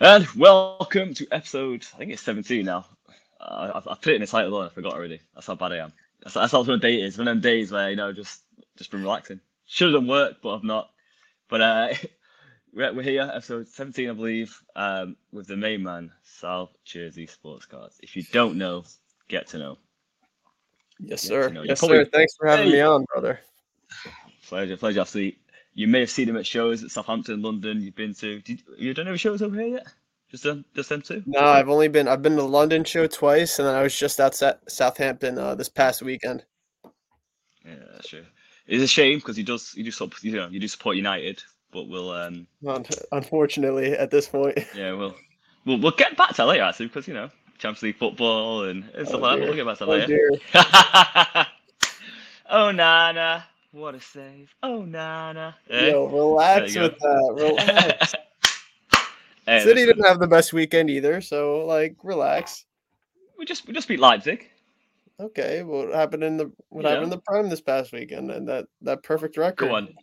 And welcome to episode, I think it's 17 now. Uh, I've, I've put it in the title though, I forgot already. That's how bad I am. That's, that's how what day it is. One of them days where, you know, just just been relaxing. Should have done work, but I've not. But uh, we're, we're here, episode 17, I believe, um, with the main man, South Jersey Sports Cards. If you don't know, get to know. Yes, Yeah, sir. know, yes, probably- sir. Thanks for having Hey. me on, brother. Pleasure, pleasure. Obviously, you may have seen him at shows at Southampton, London. You've been to. Did you done any shows over here yet? Just them, just them two. No, I've only been I've been to the London show twice, and then I was just outside Southampton uh, this past weekend. Yeah, that's true. It's a shame because he does, you do, support. you know, you do support United, but we'll, um, Unfortunately, at this point, yeah, we'll, we'll, we'll get back to later actually because you know, Champions League football and, it's Oh, that. dear. We'll get back to oh later. dear, oh Nana, what a save! Oh Nana. Eh? yo, relax There you with that. Relax. Hey, City didn't have the best weekend either, so like, relax. we just we just beat Leipzig. Okay, what happened in the what Yeah. happened in the prime this past weekend, and that that perfect record. Go on.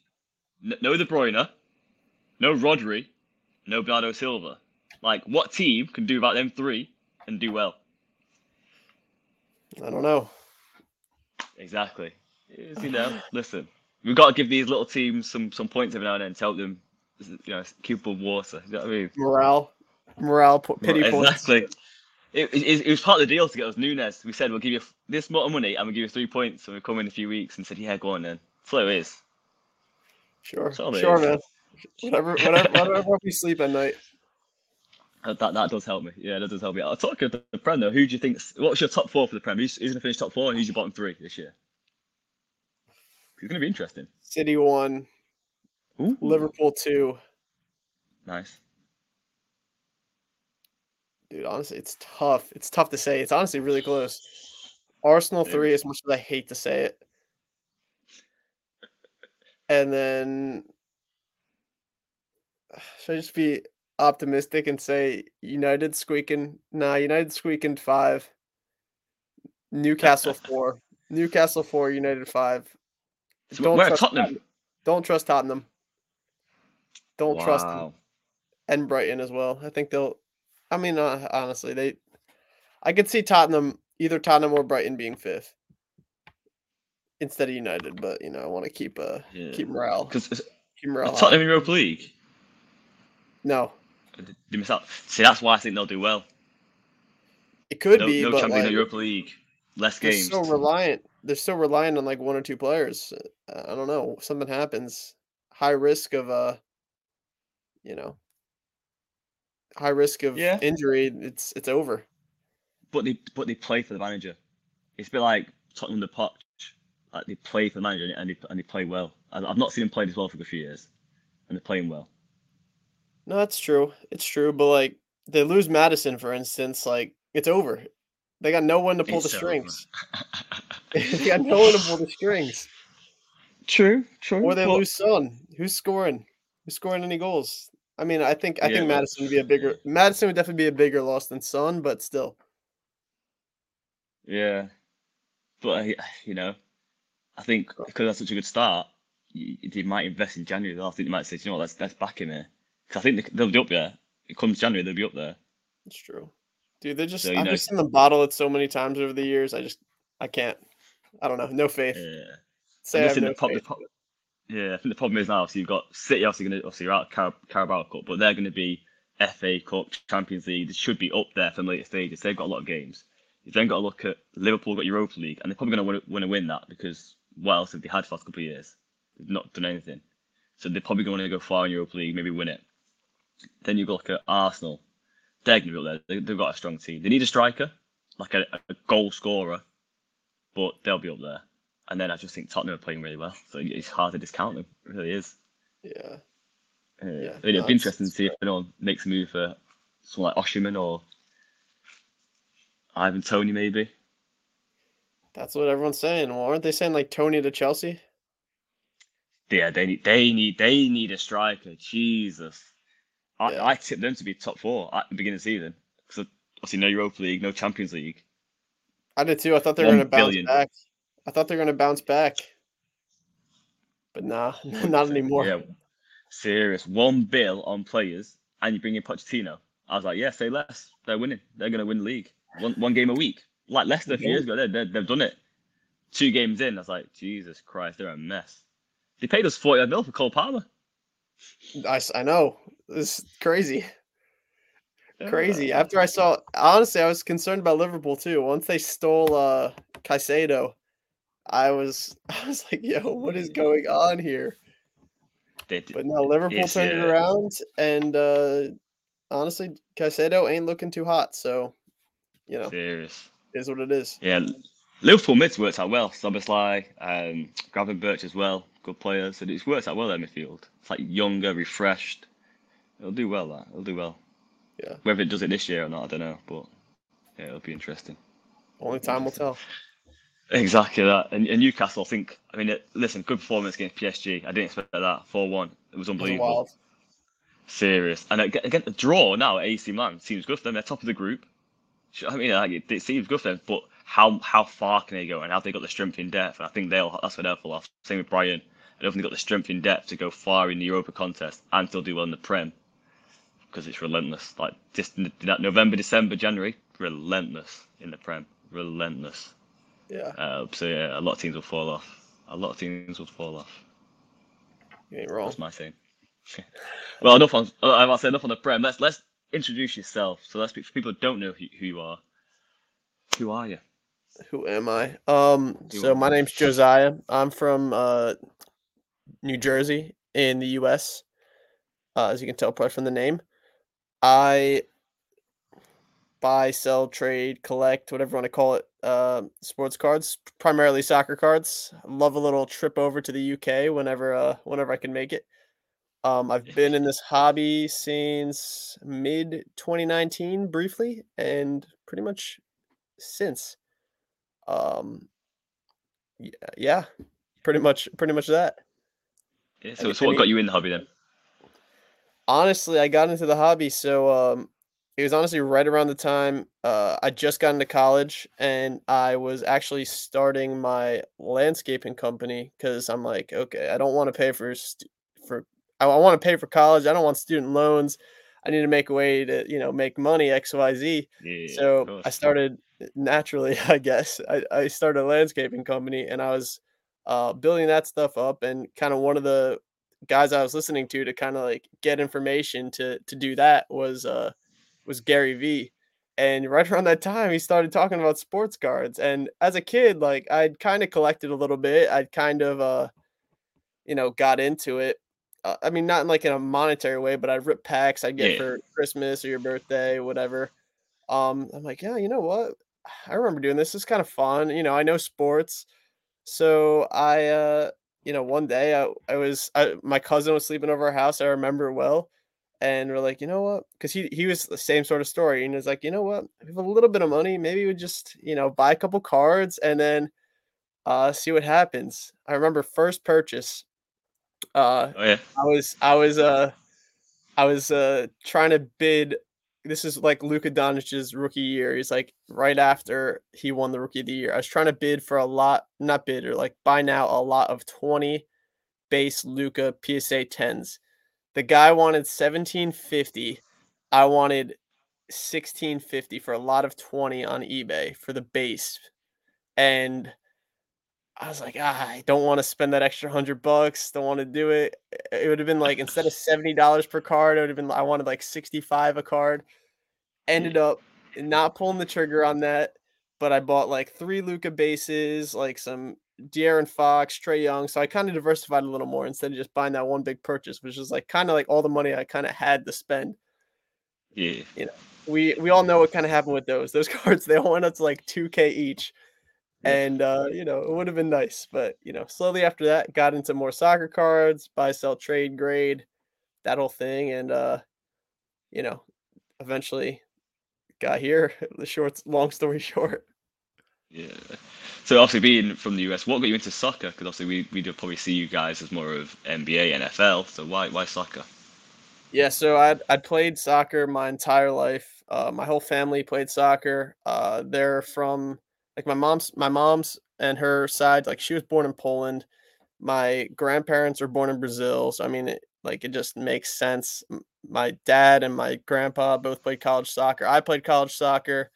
No De Bruyne, no Rodri, no Bernardo Silva. Like, what team can do about them three and do well? I don't know. Exactly. It's, you know, listen, we've got to give these little teams some some points every now and then to help them, you know, keep above water. You know what I mean? Morale, morale, po- pity Well, points. exactly. It, it, it was part of the deal to get us Nunes. We said we'll give you this amount of money and we'll give you three points. And we come in a few weeks and said, yeah, go on then. So it is. Sure, sure, is. man. Whatever, whatever, whatever you sleep at night. That that does help me. Yeah, that does help me. I'll talk about the Prem though. Who do you think? What's your top four for the Prem? Who's, who's going to finish top four and who's your bottom three this year? It's going to be interesting. City one, Ooh, Liverpool two. Nice. Dude, honestly, it's tough. It's tough to say. It's honestly really close. Arsenal Yeah. three, as much as I hate to say it. And then should I just be optimistic and say United squeaking? Nah, United squeaking five. Newcastle four. Newcastle four, United five. So Don't we're trust Tottenham. Don't trust Tottenham. Don't trust them. And Brighton as well. I think they'll. I mean, uh, honestly, they. I could see Tottenham, either Tottenham or Brighton, being fifth instead of United. But you know, I want to keep uh Yeah. keep morale Because keep morale. high. Tottenham in Europa League, No, they miss out. See, that's why I think they'll do well. it could No, be, no but Champions like, Europa League, less they're games. so reliant. They're so reliant on like one or two players. Uh, I don't know. Something happens. High risk of uh, you know, high risk of Yeah. injury. It's it's over. but they but they play for the manager. It's a bit like Tottenham the Poch. Like they play for the manager and they and they play well. I've not seen them play this well for a few years, and they're playing well. No, that's true. It's true, but like they lose Maddison, for instance, like it's over. They got no one to pull the It's over. strings. they got no one to pull the strings. True, true. Or they but- lose Son. Who's scoring? Who's scoring any goals? I mean, I think I Yeah, think Maddison would be a bigger Maddison would definitely be a bigger loss than Son, but still. Yeah, but uh, you know, I think because that's such a good start, they might invest in January. I think they might say, "Do you know what, let's let's back him here, because I think they, they'll be up there. It comes January, they'll be up there. It's true. Dude, they're just So, I've know- just seen them bottle it so many times over the years. I just I can't. I don't know. No faith. Yeah. Say I I have think no the, prob- the faith. yeah, I think the problem is now. So you've got City, obviously going to obviously you're out Car- Carabao Cup, but they're going to be FA Cup, Champions League. They should be up there for the later stages. They've got a lot of games. You've then got to look at Liverpool got Europa League, and they're probably going to want to win that because what else have they had for the last couple of years? They've not done anything, so they're probably going to go far in Europa League, maybe win it. Then you look at Arsenal. They're going to be up there. They, they've got a strong team. They need a striker, like a, a goal scorer, but they'll be up there. And then I just think Tottenham are playing really well, so it's hard to discount them. It really is. Yeah. Uh, Yeah, it'd no, be interesting to see if anyone makes a move for someone like Osimhen or Ivan Toney, maybe. That's what everyone's saying. Well, aren't they saying like Toney to Chelsea? Yeah, they need they need they need a striker. Jesus, I, Yeah. I tipped them to be top four at the beginning of the season because obviously no Europa League, no Champions League. I did too. I thought they were going to bounce billion. back. I thought they were going to bounce back. But nah, not anymore. Yeah, serious one bill on players, and you bring in Pochettino. I was like, yeah, say less. They're winning. They're going to win the league. One, one game a week. Like Leicester a few years ago, they, they, they've done it. Two games in, I was like, Jesus Christ, they're a mess. They paid us 40 mil for Cole Palmer. I, I know. It's crazy. Crazy. After I saw, honestly, I was concerned about Liverpool too. Once they stole uh Caicedo, I was, I was like, "Yo, what is going on here?" But now Liverpool turned it uh, around, and uh honestly, Caicedo ain't looking too hot. So, you know, serious. it is what it is. Yeah, Liverpool mids worked out well. Szoboszlai, um, Gravenberch as well, good players. So it's worked out well their midfield. It's like younger, refreshed. It'll do well. That it'll do well. Yeah. Whether it does it this year or not, I don't know. But yeah, it'll be interesting. Only time will tell. Exactly that. And, and Newcastle, I think. I mean, it, listen, good performance against PSG. I didn't expect that. Four one. It was It was unbelievable. wild. Serious. And again, again, the draw now at AC Milan seems good for them. They're top of the group. I mean, like, it, it seems good for them. But how how far can they go? And have they got the strength in depth? And I think they'll. That's what they'll fall off. Same with Brighton. I don't think they've got the strength in depth to go far in the Europa contest and still do well in the Prem because it's relentless. Like just that November, December, January, relentless in the Prem. Relentless. Yeah, Uh, so yeah, a lot of teams will fall off. A lot of teams will fall off. you ain't wrong. That's my thing. well, enough on. uh, I say enough on the prem. Let's let's introduce yourself. So let's speak for people who don't know who, who you are. Who are you? Who am I? Um, Who so my name's Josiah. I'm from uh, New Jersey in the U.S. Uh, as you can tell, probably from the name, I buy, sell, trade, collect, whatever you want to call it, uh, sports cards, primarily soccer cards. Love a little trip over to the UK whenever, uh, whenever I can make it. Um, I've been in this hobby since mid 2019, briefly, and pretty much since. Um, yeah, yeah, pretty much, pretty much that. Yeah, so so what got you in the hobby then? honestly, I got into the hobby. So um, it was honestly right around the time uh, I just got into college, and I was actually starting my landscaping company because I'm like, okay, I don't want to pay for stu- for I, want to pay for college. I don't want student loans. I need to make a way to you know make money X Y Z. Yeah, so. I started naturally, I guess. I, I started a landscaping company, and I was uh, building that stuff up, and kind of one of the guys I was listening to to kind of like get information to to do that was uh was Gary V. And right around that time, he started talking about sports cards. And as a kid, like I'd kind of collected a little bit. I'd kind of uh, you know, got into it. Uh, I mean, not in like in a monetary way, but I'd rip packs I'd get Yeah. for Christmas or your birthday, whatever. Um, I'm like, yeah, you know what? I remember doing this. It's kind of fun. You know, I know sports. So I uh you know, one day I, I was I, my cousin was sleeping over our house. I remember well, and we're like, you know what? Because he he was the same sort of story, and was like, you know what? We have a little bit of money. Maybe we just you know buy a couple cards and then uh see what happens. I remember first purchase. Uh, Oh yeah. I was I was uh I was uh trying to bid. This is like Luka Doncic's rookie year. He's like right after he won the rookie of the year. I was trying to bid for a lot, not bid or like buy now a lot of 20 base Luka PSA 10s. The guy wanted 1750. I wanted 1650 for a lot of 20 on eBay for the base. And I was like, ah, I don't want to spend that extra hundred bucks. Don't want to do it. It would have been like instead of seventy dollars per card, it would have been I wanted like sixty five a card. Ended up not pulling the trigger on that, but I bought like three Luka bases, like some De'Aaron Fox, Trae Young. So I kind of diversified a little more instead of just buying that one big purchase, which is like kind of like all the money I kind of had to spend. Yeah. you know, We we all know what kind of happened with those. Those cards they all went up to like two k each. And uh, you know it would have been nice but you know slowly after that got into more soccer cards buy sell trade grade that whole thing and uh you know eventually got here the short long story short Yeah. So obviously being from the US, what got you into soccer? Because obviously we we do probably see you guys as more of NBA, NFL. So why why soccer? yeah so i'd, I'd played soccer my entire life uh, my whole family played soccer uh, they're from like my mom's my mom's and her side like she was born in poland my grandparents are born in brazil so i mean it, like it just makes sense my dad and my grandpa both played college soccer. I played college soccer.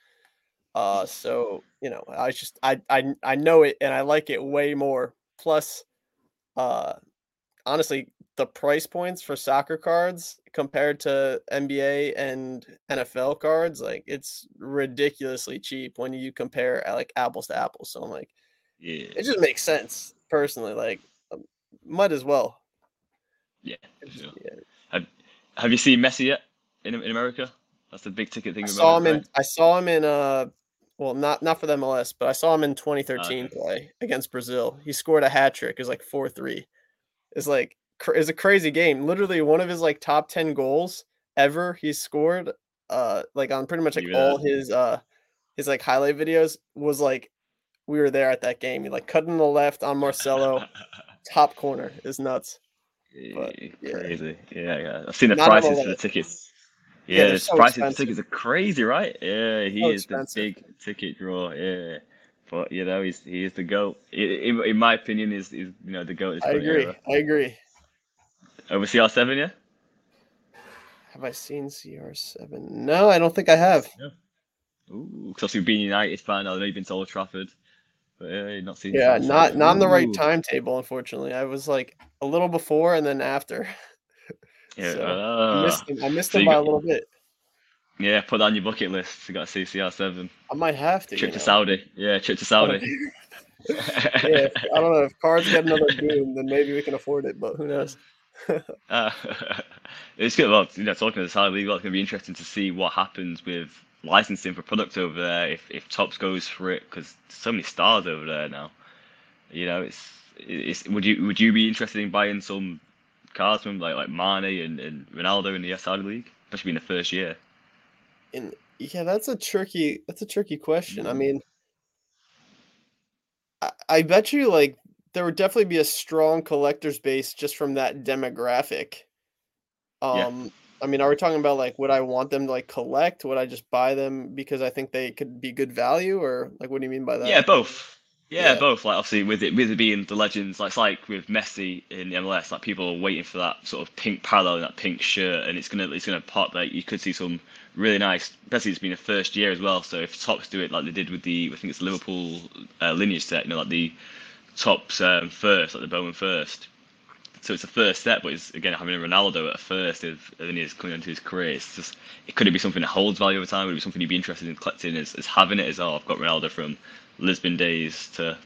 Uh, so you know, I just I I I know it and I like it way more. Plus, uh, honestly, the price points for soccer cards compared to NBA and NFL cards, like it's ridiculously cheap when you compare uh, like apples to apples. So I'm like, Yeah. it just makes sense personally. Like, um, might as well. Yeah. sure. Yeah. Have Have you seen Messi yet in in America? That's the big ticket thing. I saw him in? I saw him in uh well not not for the MLS, but I saw him in 2013 Okay. play against Brazil. He scored a hat trick. It was like 4-3. It's like it's a crazy game. Literally one of his like top 10 goals ever he scored uh like on pretty much like were all his uh his like highlight videos was like we were there at that game. He like cut in the left on Marcelo, top corner. Is nuts. But, Yeah, yeah. Crazy. Yeah, yeah. I've seen the Not prices for the tickets. Yeah, Yeah, the so prices for the tickets are crazy, right? Yeah, he So is the big ticket draw. Yeah, but you know, he's he is the goat. In, in my opinion, is is you know the goat. I agree. era. I agree. Over CR7, yeah. Have I seen CR7? No, I don't think I have. Yeah. Ooh, because obviously being a United fan, I know you've been to Old Trafford, but yeah, you've not seen. Yeah, CR7. not not on the right timetable, unfortunately. I was like a little before and then after. Yeah, So, I ah. missed him. I missed So him by a little bit. yeah. Put that on your bucket list. You got to see CR7. I might have to. Trip to know. Saudi. Yeah, trip to Saudi. yeah, if- I don't know if cards get another boom, then maybe we can afford it, but who knows? Uh, it's good. Well, you know, talking to the Saudi league, well, it's going to be interesting to see what happens with licensing for product over there. If if Topps goes for it, because so many stars over there now. You know, it's it's. Would you would you be interested in buying some cards from like like Mane and, and Ronaldo in the Saudi league, especially in the first year? And yeah, that's a tricky that's a tricky question. I Mm. mean I, I bet you like there would definitely be a strong collector's base just from that demographic. Yeah. Um I mean, are we talking about like would I want them to like collect? Would I just buy them because I think they could be good value or like what do you mean by that? Yeah, both. Yeah, Yeah. both. Like obviously with it with it being the legends, like it's like with Messi in the MLS, like people are waiting for that sort of pink parallel and that pink shirt, and it's gonna it's gonna pop. Like you could see some really nice, especially it's been a first year as well. So if Topps do it like they did with the I think it's Liverpool uh, lineage set, you know, like the Topps um, first, like the Bowman first. So it's a first step, but it's again having a Ronaldo at a first of lineage coming into his career. It's just it could be something that holds value over time? Would be something you'd be interested in collecting as, as having it as oh I've got Ronaldo from Lisbon days to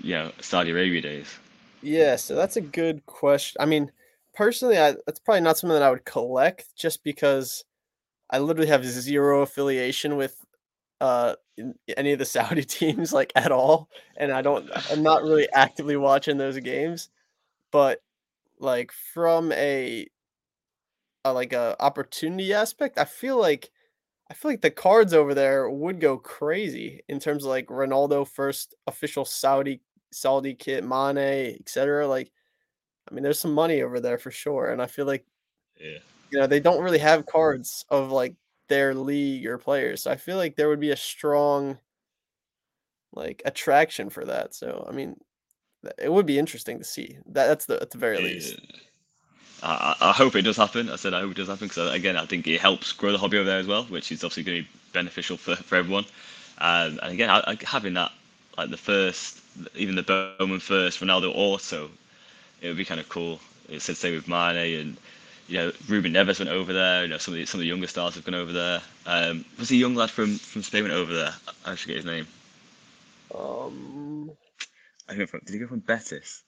you know Saudi Arabia days. Yeah, so that's a good question. I mean, personally, I that's probably not something that I would collect just because I literally have zero affiliation with uh any of the Saudi teams like at all, and I don't I'm not really actively watching those games. But like from a, a like a opportunity aspect, I feel like I feel like the cards over there would go crazy in terms of like Ronaldo first official Saudi Saudi kit, Mane, etc. Like, I mean, there's some money over there for sure, and I feel like Yeah. you know they don't really have cards of like their league or players, so I feel like there would be a strong like attraction for that. So I mean, it would be interesting to see. That that's the at the very least. I, I hope it does happen. I said I hope it does happen because again I think it helps grow the hobby over there as well, which is obviously going to be beneficial for, for everyone. Um, and again, I, I, having that like the first, even the Bowman first, Ronaldo auto, it would be kind of cool. It said say with Mane and you know Ruben Neves went over there. You know some of the some of the younger stars have gone over there. Um, was the young lad from from Spain went over there? I should get his name. Um, I think from, did he go from Betis?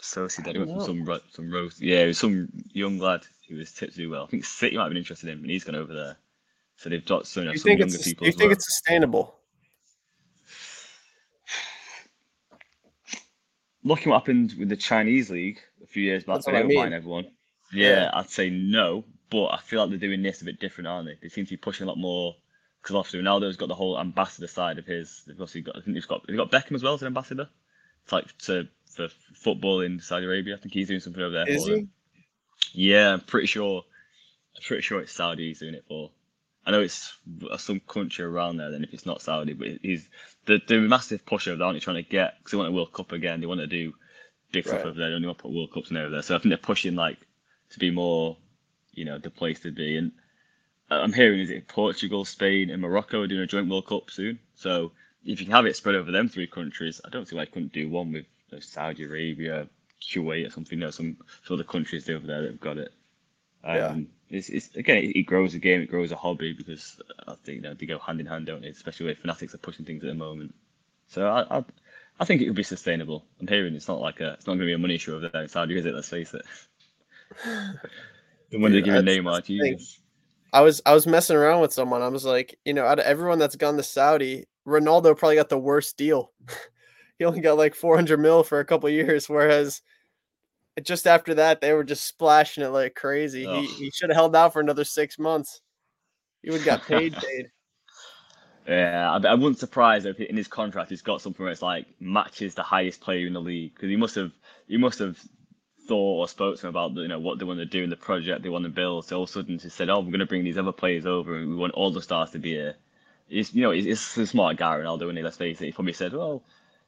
Sociedad. He went from some some roast. Yeah, it was some young lad who was tipped to do well. I think City might have been interested in him, and he's gone over there. So they've got so, you know, you some think younger it's people do you think well. it's sustainable? Looking what happened with the Chinese league a few years back, That's when what they I mean. buying everyone. Yeah, Yeah. I'd say no, but I feel like they're doing this a bit different, aren't they? They seem to be pushing a lot more because obviously Ronaldo's got the whole ambassador side of his. They've obviously got, I think they've got, they've got Beckham as well as an ambassador. It's like to for football in Saudi Arabia. I think he's doing something over there Is for them. he? Yeah, I'm pretty sure. I'm pretty sure it's Saudi he's doing it for. I know it's some country around there. Then if it's not Saudi, but he's the the massive push over there. Aren't they trying to get? Because they want a World Cup again. They want to do big stuff over there. They only want to put World Cups in over there. So I think they're pushing like to be more you know, the place to be. And I'm hearing is it Portugal, Spain, and Morocco are doing a joint World Cup soon. So if you can have it spread over them three countries, I don't see why I couldn't do one with you know, Saudi Arabia, Kuwait, or something. You know, some some other countries over there that've got it. Um, Yeah. It's, it's again, it, it grows a game, it grows a hobby because I think you know they go hand in hand, don't they? Especially where fanatics are pushing things at the moment. So I, I, I think it could be sustainable. I'm hearing it's not like a, it's not going to be a money issue over there in Saudi, is it? Let's face it. When they Dude, give a that's the I was I was messing around with someone. I was like, you know, out of everyone that's gone to Saudi, Ronaldo probably got the worst deal. he only got like 400 mil for a couple years, whereas just after that they were just splashing it like crazy. He he should have held out for another six months. He would have got paid paid. Yeah, I, I wouldn't surprise if in his contract he's got something where it's like matches the highest player in the league because he must have he must have thought or spoke to him about you know what they want to do in the project they want to build. So all of a sudden he said, "Oh, we're going to bring these other players over and we want all the stars to be here." It's you know it's, it's a smart guy Ronaldo, and he let's face it, he probably said, "Well,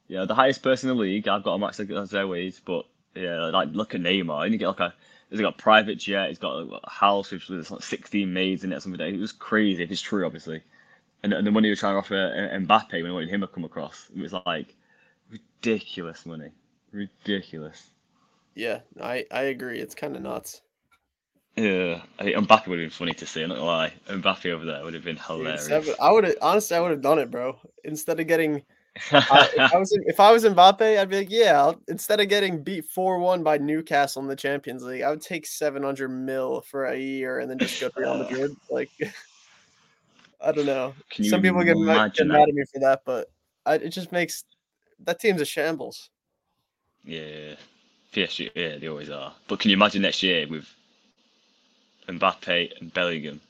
you know the highest person in the league, I've got a match the- their wage." But yeah, like look at Neymar, and you get like a he's got a private jet, he's got a house with with, like 16 maids in it or something. It was crazy if it's true, obviously. And, and the money he was trying to offer uh, Mbappe when he wanted him to come across, it was like ridiculous money, ridiculous. Yeah, I I agree. It's kind of nuts. Yeah, I think Mbappe would have been funny to see. I'm not gonna lie, Mbappe over there would have been hilarious. I would have honestly I would have done it, bro. Instead of getting I, if I was in, if I was Mbappe, I'd be like, yeah. I'll, instead of getting beat four one by Newcastle in the Champions League, I would take seven hundred mil for a year and then just go to Real Madrid. Like, I don't know. Can Some people get, mad, get mad at me for that, but I, it just makes that team's a shambles. Yeah, PSG, yeah, they always are. But can you imagine next year with Mbappe and Bellingham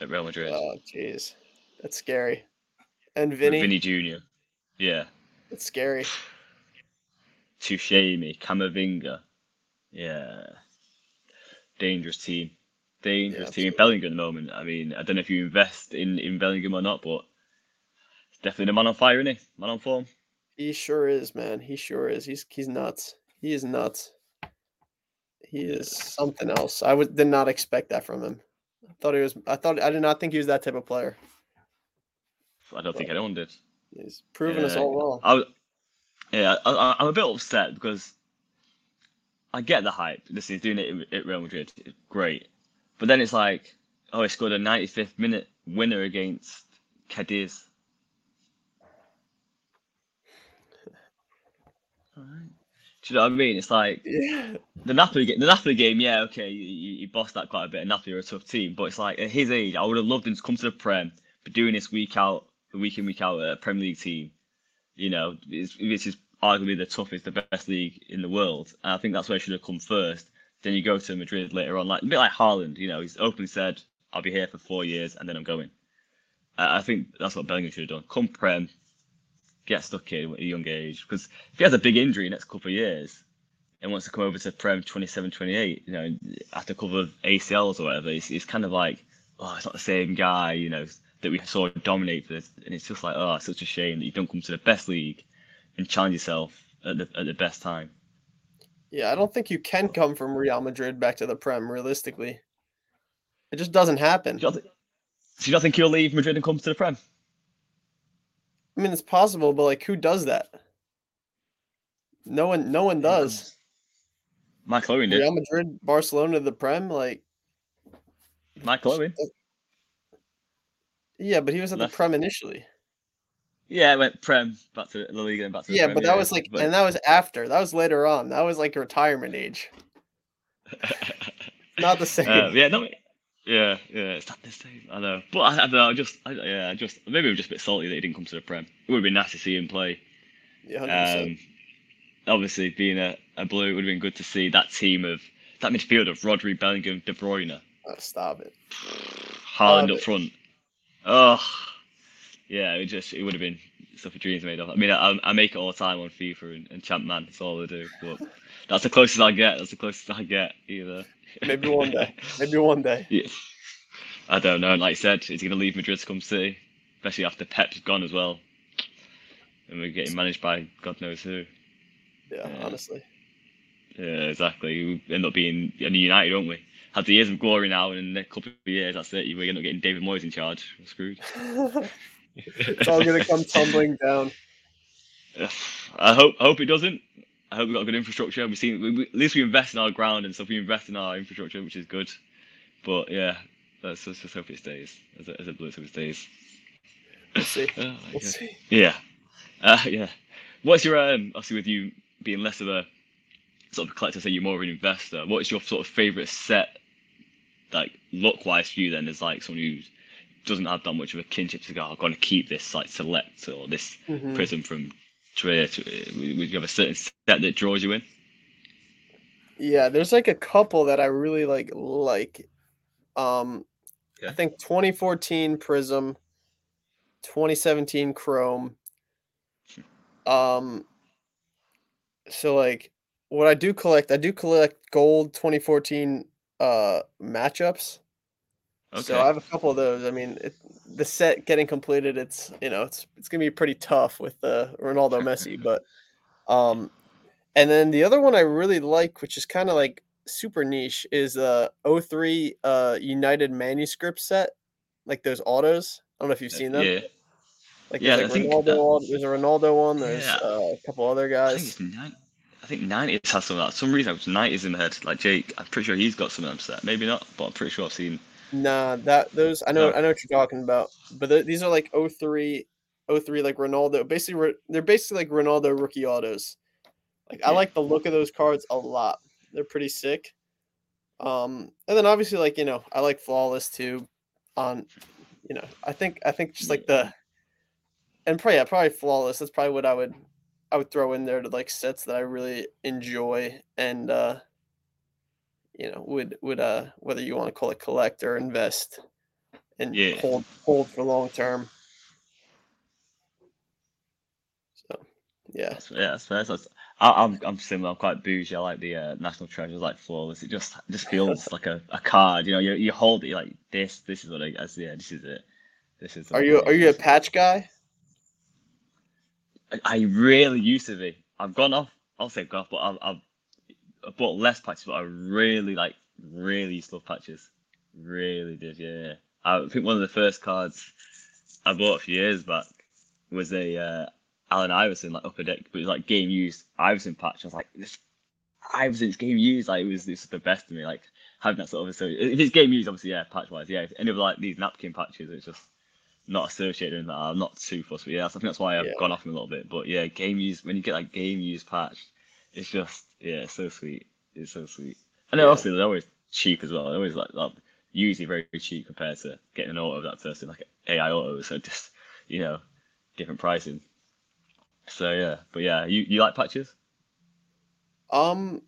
at Real Madrid? Oh, jeez, that's scary. And Vinny, Vinny Jr. Yeah, that's scary. Tchouameni, Camavinga. Yeah, dangerous team. Dangerous Yeah, team. Bellingham at the moment. I mean, I don't know if you invest in, in Bellingham or not, but definitely the man on fire, isn't he? Man on form. He sure is, man. He sure is. He's he's nuts. He is nuts. He is something else. I would did not expect that from him. I thought he was. I thought I did not think he was that type of player. I don't think anyone did. He's proven us Yeah. all wrong. I, yeah, I, I'm a bit upset because I get the hype. Listen, he's doing it at Real Madrid, great. But then it's like, oh, he scored a 95th minute winner against Cadiz. Alright. Do you know what I mean? It's like Yeah, the Napoli game. The Napoli game, yeah, okay, you, you, bossed that quite a bit. And Napoli are a tough team, but it's like at his age, I would have loved him to come to the Prem, but doing this week out, week in week out a Premier League team, you know, which is arguably the toughest, the best league in the world. And I think that's where he should have come first. Then you go to Madrid later on, like a bit like Haaland. You know, he's openly said, "I'll be here for four years and then I'm going." I I think that's what Bellingham should have done. Come Prem, get stuck in at a young age. Because if he has a big injury in the next couple of years and wants to come over to Prem 27, 28, you know, after a couple of ACLs or whatever, it's, it's kind of like, oh, it's not the same guy, you know, that we saw dominate for this. And it's just like, oh, it's such a shame that you don't come to the best league and challenge yourself at the, at the best time. yeah. I don't think you can come from Real Madrid back to the Prem realistically. It just doesn't happen. Do you, think, do you not think he'll leave Madrid and come to the Prem? I mean, it's possible, but like, who does that? No one. No one does. Michael Owen did. Real Madrid, Barcelona, the Prem, like. Michael Owen. Yeah, but he was at the Prem initially. Yeah, went Prem back to La Liga and back to the Yeah, Prem, but that was like, but- and that was after. That was later on. That was like retirement age. Not the same. Uh, yeah, no, yeah, yeah, it's not the same. I know, but I, I don't know. I just, I, yeah, I just maybe I'm just a bit salty that he didn't come to the Prem. It would have been nice to see him play. Yeah, 100%. Um, obviously, being a, a blue, it would have been good to see that team of that midfield of Rodri, Bellingham, De Bruyne, Oh, stop it. Haaland Love up front. Oh, yeah, it just it would have been stuff of dreams made of. I mean, I, I make it all the time on FIFA and, and Champ Man. That's all I do. But that's the closest I get. That's the closest I get. Either. Maybe one day. Maybe one day. Yeah. I don't know. Like I said, is he going to leave Madrid to come City? Especially after Pep's gone as well. And we're getting managed by God knows who. Yeah, Yeah. honestly. Yeah, exactly. We end up being in United, don't we? have the years of glory now, and in a couple of years, that's it. We're not getting David Moyes in charge. We're screwed. it's all gonna come tumbling down. I hope I hope it doesn't. I hope we've got good infrastructure. We've seen we, we, at least we invest in our ground and stuff. We invest in our infrastructure, which is good. But yeah, let's, let's just hope it stays as a, as a Blues. Hope it stays. We'll see. Uh, We'll yeah. see. Yeah, uh, yeah. What's your um? Obviously, with you being less of a sort of collector, say you're more of an investor. What's your sort of favorite set, like look wise for you? Then is like someone who doesn't have that much of a kinship to go. I'm going to keep this like select or this Mhm. Prizm from Trader. To, would you have a certain set that draws you in? Yeah, there's like a couple that I really like like. Um I think 2014 Prizm, 2017 Chrome. Um so like what I do collect, I do collect gold 2014 uh matchups. Okay. So I have a couple of those. I mean, it, the set getting completed, it's you know, it's it's gonna be pretty tough with uh, Ronaldo Messi, but um, and then the other one I really like, which is kind of like super niche, is uh 03 uh United manuscript set, like those autos. I don't know if you've seen them. Yeah. Like Yeah, there's, I like think Ronaldo that- one, there's a Ronaldo one. There's Yeah. uh, a couple other guys. I think guys. nine. I nineties has some of that. For some reason, I was nineties in the head. Like Jake, I'm pretty sure he's got some of them set. Maybe not, but I'm pretty sure I've seen. Nah, that those I know No. I know what you're talking about. But th- these are like 03, 03 like Ronaldo. Basically, re- they're basically like Ronaldo rookie autos. Like I like the look of those cards a lot. They're pretty sick. Um, and then obviously like you know I like flawless too. On, you know I think I think just like the, and probably yeah probably flawless. That's probably what I would I would throw in there to like sets that I really enjoy and uh you know would would uh whether you want to call it collect or invest and Yeah. hold hold for long term so yeah yeah, that's fair. That's- I, I'm I'm similar. I'm quite bougie. I like the uh, national treasures, like flawless. It just just feels like a, a card. You know, you you hold it you're like this. This is what I. That's, yeah, this is it. This is. are you are you a patch guy I- I really used to be. I've gone off. I'll say off, but I've, I've I bought less patches. But I really like, really used to love patches. Really did, yeah. I think one of the first cards I bought a few years back was a uh, Allen Iverson like upper deck, but it was like game used Iverson patch. I was like, this Iverson's game used. Like it was this the best to me. Like having that sort of so if it's game used, obviously yeah, patch wise, yeah. If any of like these napkin patches, it's just not associated with that. I'm not too fussed with. Yeah, I think that's why I've Yeah. gone off him a little bit. But yeah, game used when you get like game used patch, it's just yeah, it's so sweet. It's so sweet. And then Yeah. also they're always cheap as well. They're always like, like usually very cheap compared to getting an auto of that person, like AI auto. So just you know, different pricing. So yeah, but yeah, you you like patches? um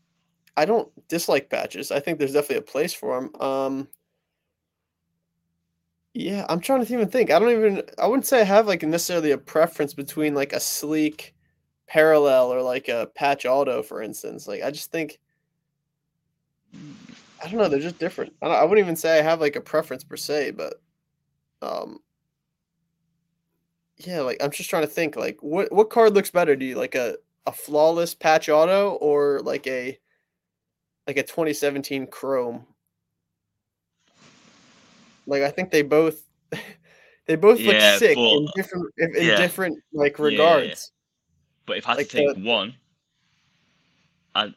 i don't dislike patches i think there's definitely a place for them um yeah i'm trying to even think i don't even i wouldn't say i have like necessarily a preference between like a sleek parallel or like a patch auto for instance like i just think I don't know. They're just different. I, don't, I wouldn't even say I have like a preference per se, but um, yeah. Like I'm just trying to think. Like what what card looks better? Do you like a a flawless patch auto or like a like a 2017 Chrome? Like I think they both they both look Yeah, sick in different in, yeah. different like regards. But if I had Like to take the- one, I,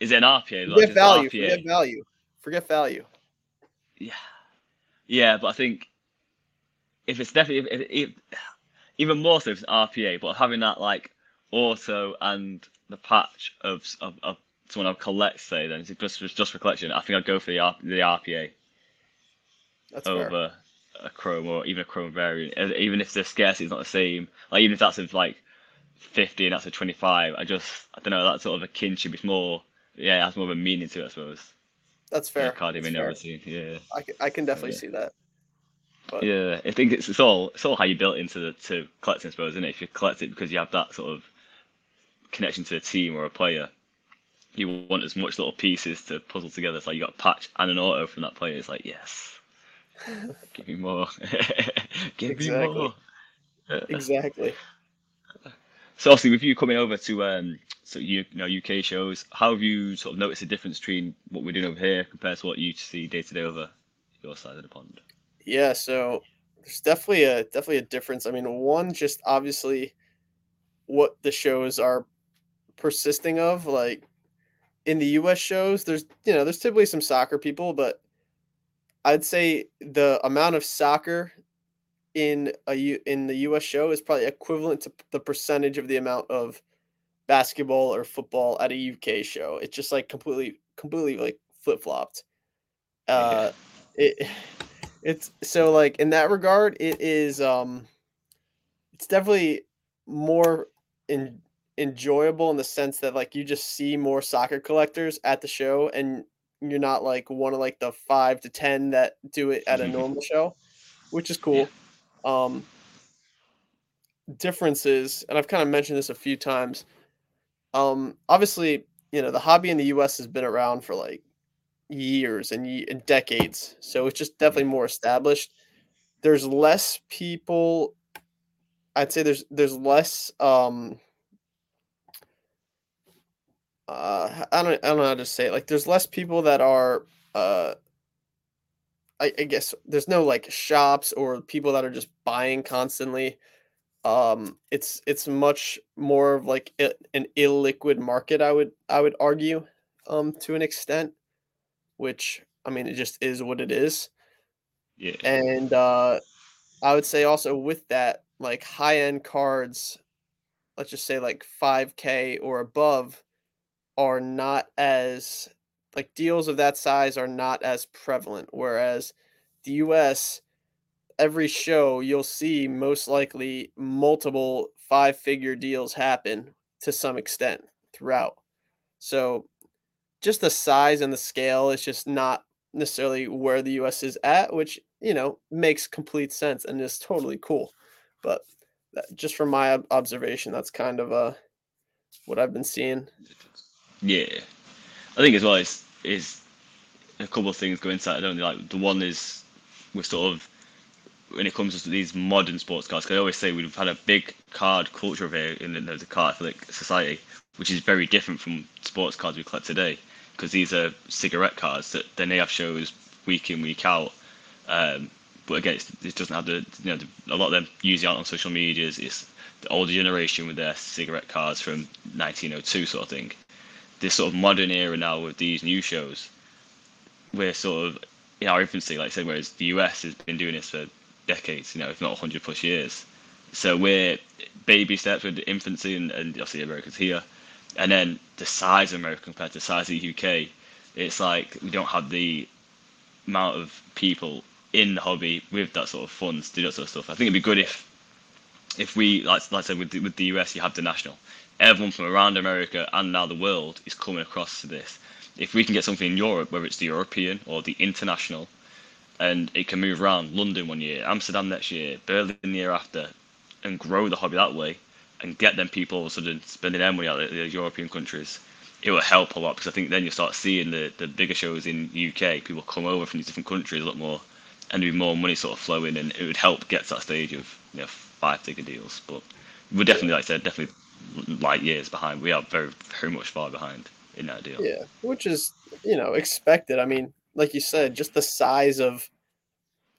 is it an RPA? Forget just value. RPA? Forget value. Forget value. Yeah, yeah, but I think if it's definitely if, if, if, even more so if it's RPA, but having that like auto and the patch of of, of someone I collect, say, then it's just just just for collection. I think I'd go for the R, the RPA That's fair. over a Chrome or even a Chrome variant, Uh, even if the scarcity is not the same. Like even if that's of like fifty and that's a twenty five, I just I don't know that sort of a kinship is more yeah, it has more of a meaning to it, I suppose. That's fair. card you may That's never fair. Yeah. I can, I can definitely yeah. see that. But Yeah, I think it's, it's all it's all how you built into the to collecting, I suppose, isn't it? If you collect it because you have that sort of connection to a team or a player, you want as much little pieces to puzzle together. It's like you got a patch and an auto from that player. It's like yes, give me more, give Exactly. me more. exactly. So obviously, with you coming over to um, so you, you know UK shows, how have you sort of noticed the difference between what we're doing over here compared to what you see day to day over your side of the pond? Yeah, so there's definitely a definitely a difference. I mean, one just obviously what the shows are persisting of, like in the US shows, there's you know, there's typically some soccer people, but I'd say the amount of soccer in a U, in the US show is probably equivalent to the percentage of the amount of basketball or football at a UK show. It's just like completely completely like flip-flopped. Uh it it's so like in that regard it is um it's definitely more in, enjoyable in the sense that like you just see more soccer collectors at the show and you're not like one of like the 5 to 10 that do it at a normal show, which is cool. Um differences and I've kind of mentioned this a few times. Um obviously, you know, the hobby in the US has been around for like years and, and decades. So it's just definitely more established. There's less people. I'd say there's there's less. Um, uh, I don't I don't know how to say it. Like there's less people that are. Uh, I, I guess there's no like shops or people that are just buying constantly. Um, it's it's much more of like an illiquid market. I would I would argue, um, to an extent which I mean, it just is what it is. Yeah. And uh, I would say also with that, like high end cards, let's just say like 5K or above, are not as like deals of that size are not as prevalent. Whereas the US, every show you'll see most likely multiple five figure deals happen to some extent throughout. So just the size and the scale is just not necessarily where the US is at, which, you know, makes complete sense and is totally cool. But that, just from my observation, that's kind of uh, what I've been seeing. Yeah. I think as well is is a couple of things go into that, don't they? Like the one is we're sort of when it comes to these modern sports cards, I always say we've had a big card culture here in the, the Cartophilic society, which is very different from sports cars we collect today because these are cigarette cards that then they have shows week in week out. Um, but again, it doesn't have the you know the, a lot of them it out on social medias. It's the older generation with their cigarette cards from 1902 sort of thing. This sort of modern era now with these new shows, we're sort of in our infancy, like I said, whereas the US has been doing this for decades, you know, if not 100 plus years. So we're baby steps with the infancy, and, and obviously America's here and then the size of America compared to the size of the UK, it's like we don't have the amount of people in the hobby with that sort of funds to do that sort of stuff. I think it'd be good if if we like like I said with the, with the US you have the national. Everyone from around America and now the world is coming across to this. If we can get something in Europe, whether it's the European or the international, and it can move around London one year, Amsterdam next year, Berlin the year after, and grow the hobby that way, and get them people sort of spending their money out of the European countries, it will help a lot because I think then you start seeing the, the bigger shows in UK, people come over from these different countries a lot more, and there'd be more money sort of flowing, and it would help get to that stage of you know five figure deals. But we're definitely, like I said, definitely light years behind. We are very very much far behind in that deal. Yeah, which is you know expected. I mean, like you said, just the size of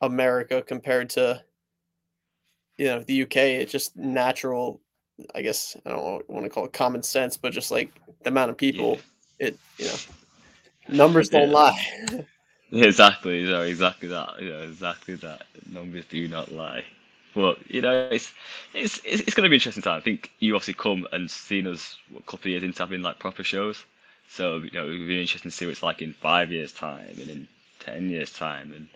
America compared to you know the UK, it's just natural I guess I don't want to call it common sense, but just like the amount of people, yeah. it you know, numbers don't yeah. lie. exactly, exactly that. Know, exactly that. Numbers do not lie. But you know, it's it's it's, it's going to be an interesting time. I think you obviously come and seen us a couple of years into having like proper shows, so you know it'll be interesting to see what it's like in five years' time and in ten years' time, and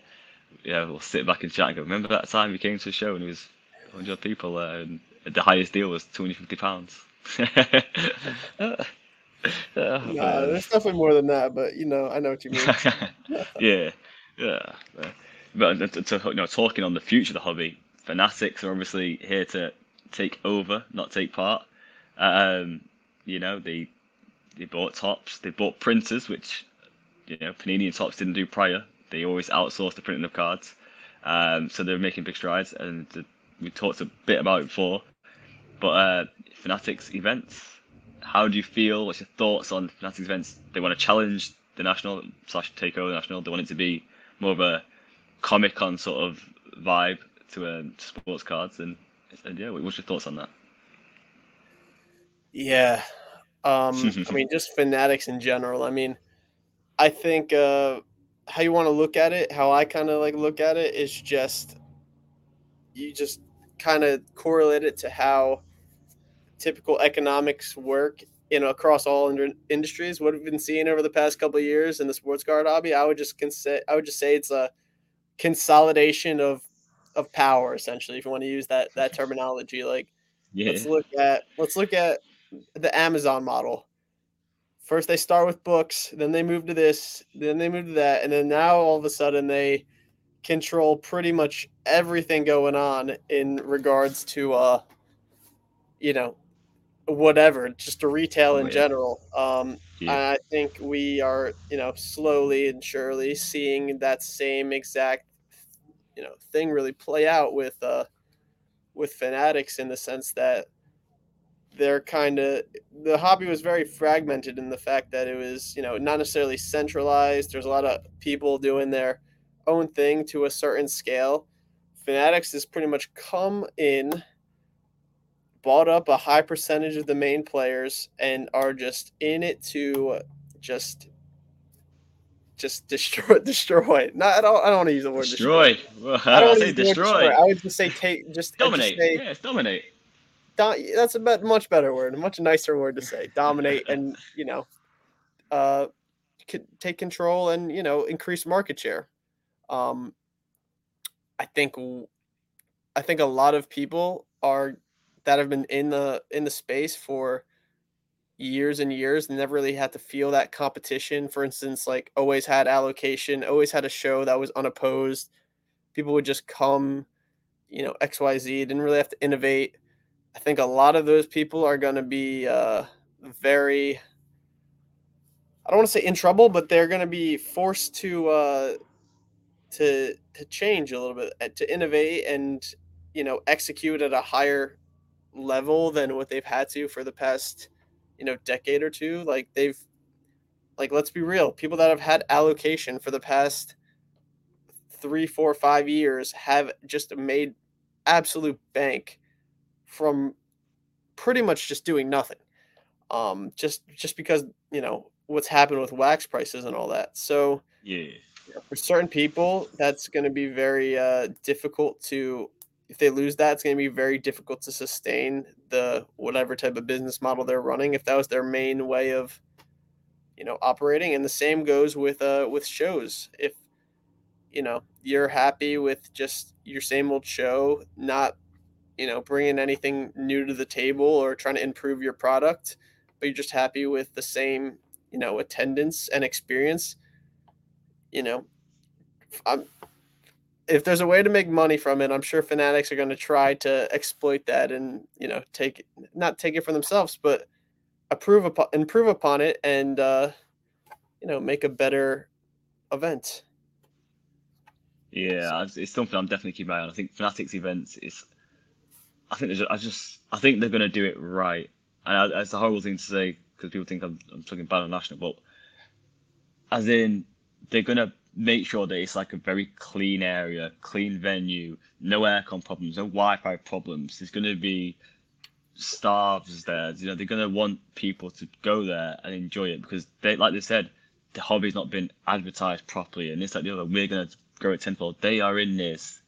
yeah, we'll sit back and chat and go. Remember that time you came to the show and it was 100 people there, and the highest deal was two hundred fifty pounds. uh, nah, uh, there's definitely more than that, but you know, I know what you mean. yeah, yeah. But uh, uh, to, you know, talking on the future of the hobby, fanatics are obviously here to take over, not take part. Um, you know, they they bought Topps, they bought printers, which you know Panini and Topps didn't do prior. They always outsourced the printing of cards, um, so they're making big strides. And we talked a bit about it before. But uh, Fanatics events. How do you feel? What's your thoughts on Fanatics events? They want to challenge the national slash take over the national. They want it to be more of a Comic Con sort of vibe to um, sports cards. And, and yeah, what's your thoughts on that? Yeah, um, I mean, just fanatics in general. I mean, I think uh, how you want to look at it, how I kind of like look at it, is just you just kind of correlate it to how typical economics work you know across all ind- industries what we've been seeing over the past couple of years in the sports card hobby i would just consider i would just say it's a consolidation of of power essentially if you want to use that that terminology like yeah. let's look at let's look at the amazon model first they start with books then they move to this then they move to that and then now all of a sudden they control pretty much everything going on in regards to uh you know whatever just to retail oh, in yeah. general um yeah. i think we are you know slowly and surely seeing that same exact you know thing really play out with uh with fanatics in the sense that they're kind of the hobby was very fragmented in the fact that it was you know not necessarily centralized. There's a lot of people doing their own thing to a certain scale. Fanatics has pretty much come in bought up a high percentage of the main players and are just in it to just just destroy destroy. Not I don't I don't want to use the word destroy. destroy. Well, I don't say destroy. destroy. I would just say take just dominate. Just say, yeah, dominate. Do, that's a much better word, a much nicer word to say. Dominate and you know, uh, take control and you know increase market share. Um, I think I think a lot of people are that have been in the in the space for years and years and never really had to feel that competition. For instance, like always had allocation, always had a show that was unopposed. People would just come, you know, XYZ, didn't really have to innovate. I think a lot of those people are going to be uh, very, I don't want to say in trouble, but they're going to be forced to, uh, to, to change a little bit, uh, to innovate and, you know, execute at a higher level than what they've had to for the past you know decade or two like they've like let's be real people that have had allocation for the past three four five years have just made absolute bank from pretty much just doing nothing. Um just just because you know what's happened with wax prices and all that. So yeah. for certain people that's going to be very uh difficult to if they lose that, it's going to be very difficult to sustain the whatever type of business model they're running. If that was their main way of, you know, operating, and the same goes with uh with shows. If you know you're happy with just your same old show, not you know bringing anything new to the table or trying to improve your product, but you're just happy with the same you know attendance and experience. You know, I'm if there's a way to make money from it, I'm sure fanatics are going to try to exploit that and you know take not take it for themselves, but approve upon improve upon it and uh, you know make a better event. Yeah, it's something I'm definitely keeping my eye on. I think fanatics events is, I think there's, I just I think they're going to do it right, and it's a horrible thing to say because people think I'm I'm talking bad on national, but as in they're going to make sure that it's like a very clean area, clean venue, no aircon problems, no Wi-Fi problems. There's going to be staffs there. You know, they're going to want people to go there and enjoy it because they, like they said, the hobby's not been advertised properly, and it's like the other. We're going to grow it tenfold. They are in this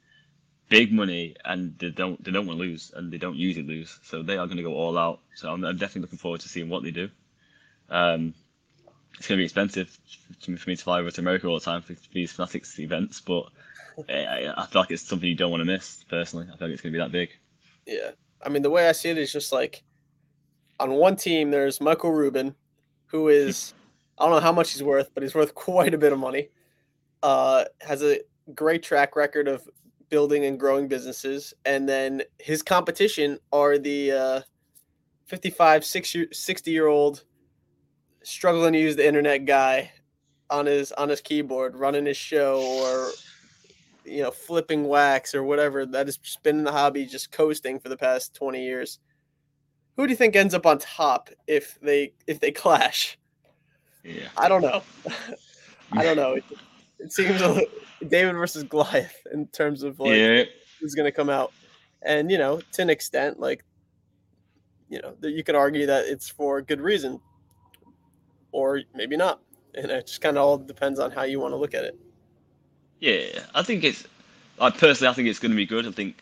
big money, and they don't they don't want to lose, and they don't usually lose, so they are going to go all out. So I'm, I'm definitely looking forward to seeing what they do. Um, it's going to be expensive for me to fly over to America all the time for, these Fanatics events, but I, I feel like it's something you don't want to miss. Personally, I feel like it's going to be that big. Yeah, I mean the way I see it is just like on one team there's Michael Rubin, who is I don't know how much he's worth, but he's worth quite a bit of money. Uh, has a great track record of building and growing businesses, and then his competition are the uh, 55, 60 year old struggling to use the internet guy on his on his keyboard running his show or you know flipping wax or whatever that has just been in the hobby just coasting for the past 20 years who do you think ends up on top if they if they clash? Yeah. I don't know. I don't know. It, it seems a David versus Goliath in terms of like yeah. who's going to come out, and you know, to an extent, like you know, that you could argue that it's for good reason, or maybe not, and it just kind of all depends on how you want to look at it. Yeah, I think it's. I personally, I think it's going to be good. I think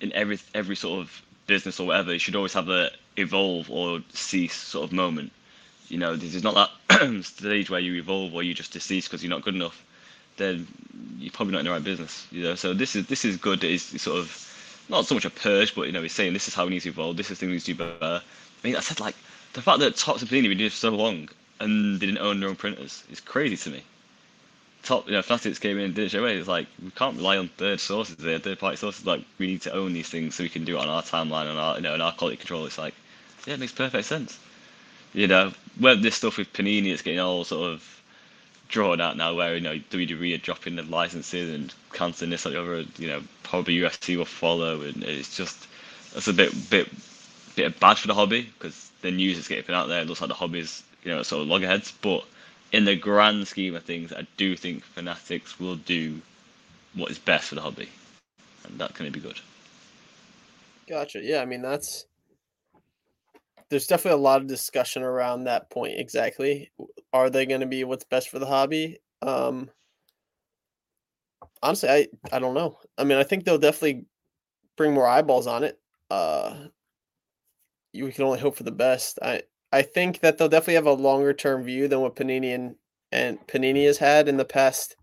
in every every sort of business or whatever, you should always have a evolve or cease sort of moment. You know, this is not that stage where you evolve or you just decease because you're not good enough. Then you're probably not in the right business. You know, so this is this is good. It's sort of not so much a purge, but you know, he's saying this is how we need to evolve. This is things we need to do better. I mean, I said like the fact that Topps and Panini been doing for so long and they didn't own their own printers is crazy to me. Top, you know, Fanatics came in and did it straight away. It's like we can't rely on third sources there, third party sources. Like we need to own these things so we can do it on our timeline and our, you know, and our quality control. It's like, yeah, it makes perfect sense. You know, where this stuff with Panini, is getting all sort of drawn out now, where you know WWE are dropping the licenses and canceling this or the other. You know, probably UFC will follow, and it's just it's a bit bit bit bad for the hobby because the news is getting out there. It looks like the hobby's you know sort of loggerheads, but in the grand scheme of things, I do think Fanatics will do what is best for the hobby, and that can be good. Gotcha. Yeah, I mean that's there's definitely a lot of discussion around that point exactly. Are they going to be what's best for the hobby? Um honestly, I I don't know. I mean, I think they'll definitely bring more eyeballs on it. Uh you we can only hope for the best. I I think that they'll definitely have a longer term view than what Panini and, and Panini has had in the past